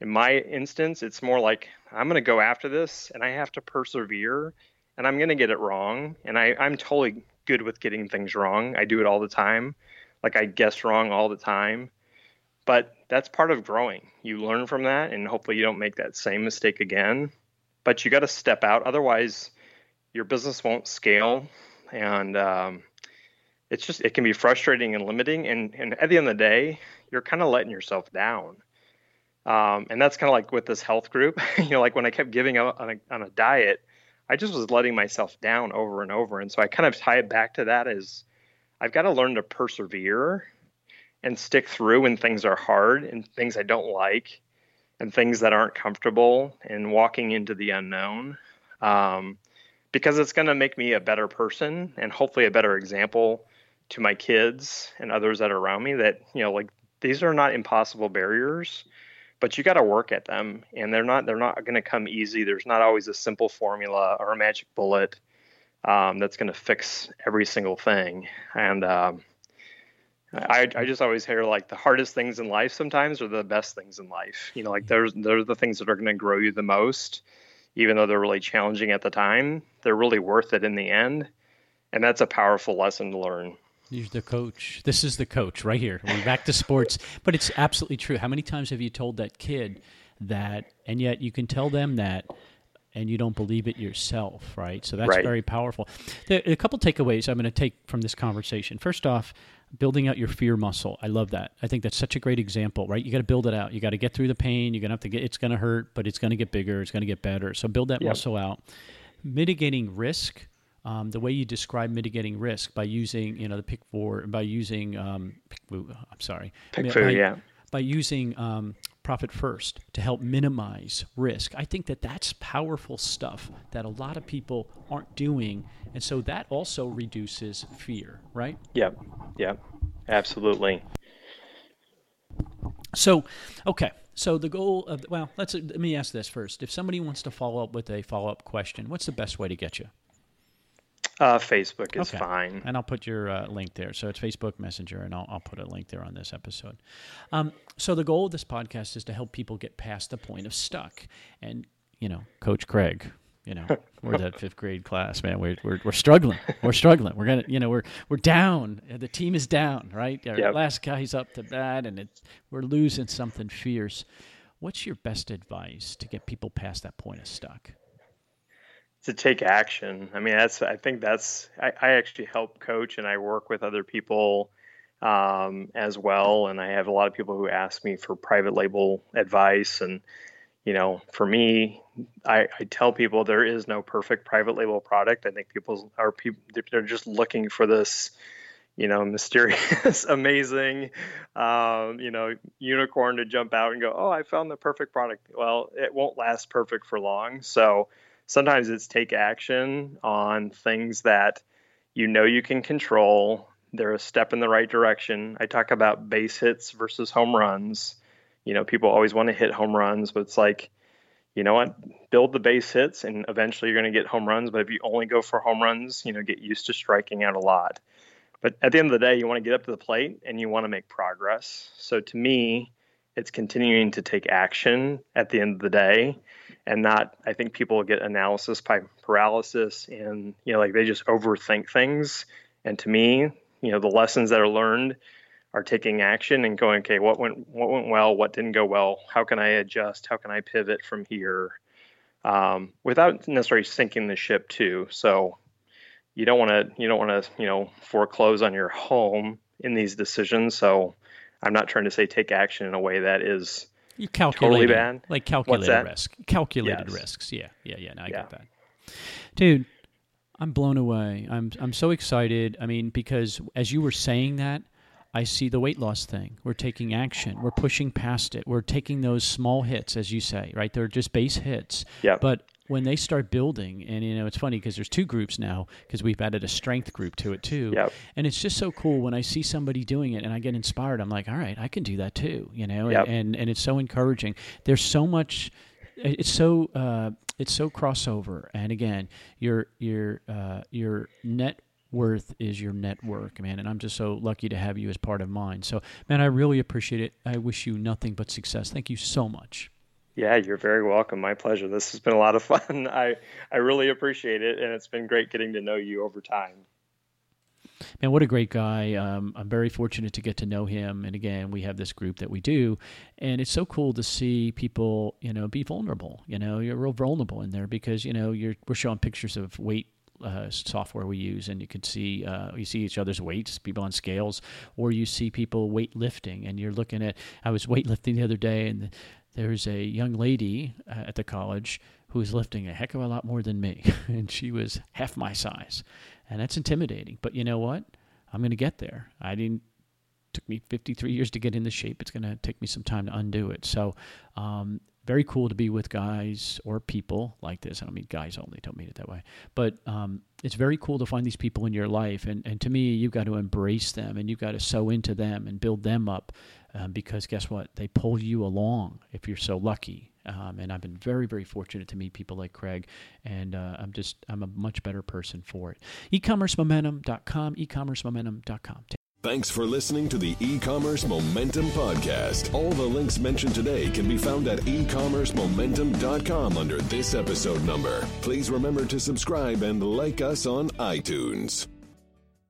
Speaker 1: in my instance, it's more like I'm going to go after this and I have to persevere and I'm going to get it wrong. And I, I'm totally good with getting things wrong. I do it all the time. Like I guess wrong all the time. But that's part of growing. You learn from that and hopefully you don't make that same mistake again. But you got to step out. Otherwise, your business won't scale. And, um, it's just, it can be frustrating and limiting. And, and at the end of the day, you're kind of letting yourself down. Um, and that's kind of like with this health group, you know, like when I kept giving up on a, on a diet, I just was letting myself down over and over. And so I kind of tie it back to that as I've got to learn to persevere and stick through when things are hard and things I don't like and things that aren't comfortable and walking into the unknown. Um, because it's going to make me a better person and hopefully a better example to my kids and others that are around me that, you know, like these are not impossible barriers but you got to work at them and they're not they're not going to come easy there's not always a simple formula or a magic bullet um, that's going to fix every single thing and um, I, I just always hear like the hardest things in life sometimes are the best things in life you know like there's they're the things that are going to grow you the most even though they're really challenging at the time they're really worth it in the end and that's a powerful lesson to learn
Speaker 3: you're the coach. This is the coach right here. We're back to sports, but it's absolutely true. How many times have you told that kid that, and yet you can tell them that, and you don't believe it yourself, right? So that's right. very powerful. There a couple takeaways I'm going to take from this conversation. First off, building out your fear muscle. I love that. I think that's such a great example, right? You got to build it out. You got to get through the pain. You're going to have to get. It's going to hurt, but it's going to get bigger. It's going to get better. So build that yep. muscle out. Mitigating risk um, the way you describe mitigating risk by using, you know, the pick four, by using, um, I'm sorry,
Speaker 1: pick four, yeah,
Speaker 3: by using um, profit first to help minimize risk. I think that that's powerful stuff that a lot of people aren't doing, and so that also reduces fear, right?
Speaker 1: Yep, yep, absolutely.
Speaker 3: So, okay. So the goal of well, let's let me ask this first. If somebody wants to follow up with a follow up question, what's the best way to get you?
Speaker 1: Uh, Facebook is okay. fine.
Speaker 3: And I'll put your uh, link there. So it's Facebook Messenger, and I'll, I'll put a link there on this episode. Um, so the goal of this podcast is to help people get past the point of stuck. And, you know, Coach Craig, you know, we're that fifth grade class, man. We're, we're, we're struggling. We're struggling. We're to, you know, we're, we're down. The team is down, right? Our yep. last guy's up to bat, and it's, we're losing something fierce. What's your best advice to get people past that point of stuck?
Speaker 1: To take action. I mean, that's I think that's I, I actually help coach and I work with other people um, as well, and I have a lot of people who ask me for private label advice. And you know, for me, I, I tell people there is no perfect private label product. I think people are people they're just looking for this you know, mysterious, amazing, um, you know, unicorn to jump out and go, oh, I found the perfect product. Well, it won't last perfect for long. So sometimes it's take action on things that you know you can control. They're a step in the right direction. I talk about base hits versus home runs. You know, people always want to hit home runs, but it's like, you know what? Build the base hits and eventually you're going to get home runs. But if you only go for home runs, you know, get used to striking out a lot. But at the end of the day, you want to get up to the plate and you want to make progress. So to me, it's continuing to take action at the end of the day and not i think people get analysis by paralysis and you know like they just overthink things. And to me you know the lessons that are learned are taking action and going okay what went what went well what didn't go well? How can i adjust? How can i pivot from here? Um, without necessarily sinking the ship too. So you don't want to you don't want to you know foreclose on your home in these decisions. So i'm not trying to say take action in a way that is
Speaker 3: you calculate totally bad. Like calculated risk. Calculated yes. risks. Yeah. Yeah. Yeah. No, I yeah. get that. Dude, I'm blown away. I'm I'm so excited. I mean, because as you were saying that, I see the weight loss thing. We're taking action. We're pushing past it. We're taking those small hits, as you say, right? They're just base hits.
Speaker 1: Yeah.
Speaker 3: But when they start building, and you know, it's funny because there's two groups now because we've added a strength group to it too.
Speaker 1: Yep.
Speaker 3: And it's just so cool when I see somebody doing it and I get inspired. I'm like, all right, I can do that too, you know.
Speaker 1: Yep.
Speaker 3: And, and and it's so encouraging. There's so much it's so uh, it's so crossover. And again, your your uh, your net worth is your network, man. And I'm just so lucky to have you as part of mine. So, man, I really appreciate it. I wish you nothing but success. Thank you so much.
Speaker 1: Yeah, you're very welcome. My pleasure. This has been a lot of fun. I I really appreciate it, and it's been great getting to know you over time.
Speaker 3: Man, what a great guy. Um, I'm very fortunate to get to know him. And again, we have this group that we do. And it's so cool to see people, you know, be vulnerable. You know, you're real vulnerable in there because, you know, you're, we're showing pictures of weight uh, software we use, and you can see uh, you see each other's weights, people on scales, or you see people weightlifting, and you're looking at. I was weightlifting the other day, and there's a young lady uh, at the college who was lifting a heck of a lot more than me, and she was half my size, and that's intimidating. But you know what? I'm going to get there. I didn't. Took me 53 years to get in the shape. It's going to take me some time to undo it. So, um, very cool to be with guys or people like this. I don't mean guys only, don't mean it that way. But um, it's very cool to find these people in your life. And, and to me, you've got to embrace them and you've got to sew into them and build them up um, because guess what? They pull you along if you're so lucky. Um, and I've been very, very fortunate to meet people like Craig, and uh, I'm just I'm a much better person for it. E-commercemomentum.com, e-commercemomentum.com.
Speaker 2: Thanks for listening to the e-commerce momentum podcast. All the links mentioned today can be found at ecommercemomentum.com under this episode number. Please remember to subscribe and like us on iTunes.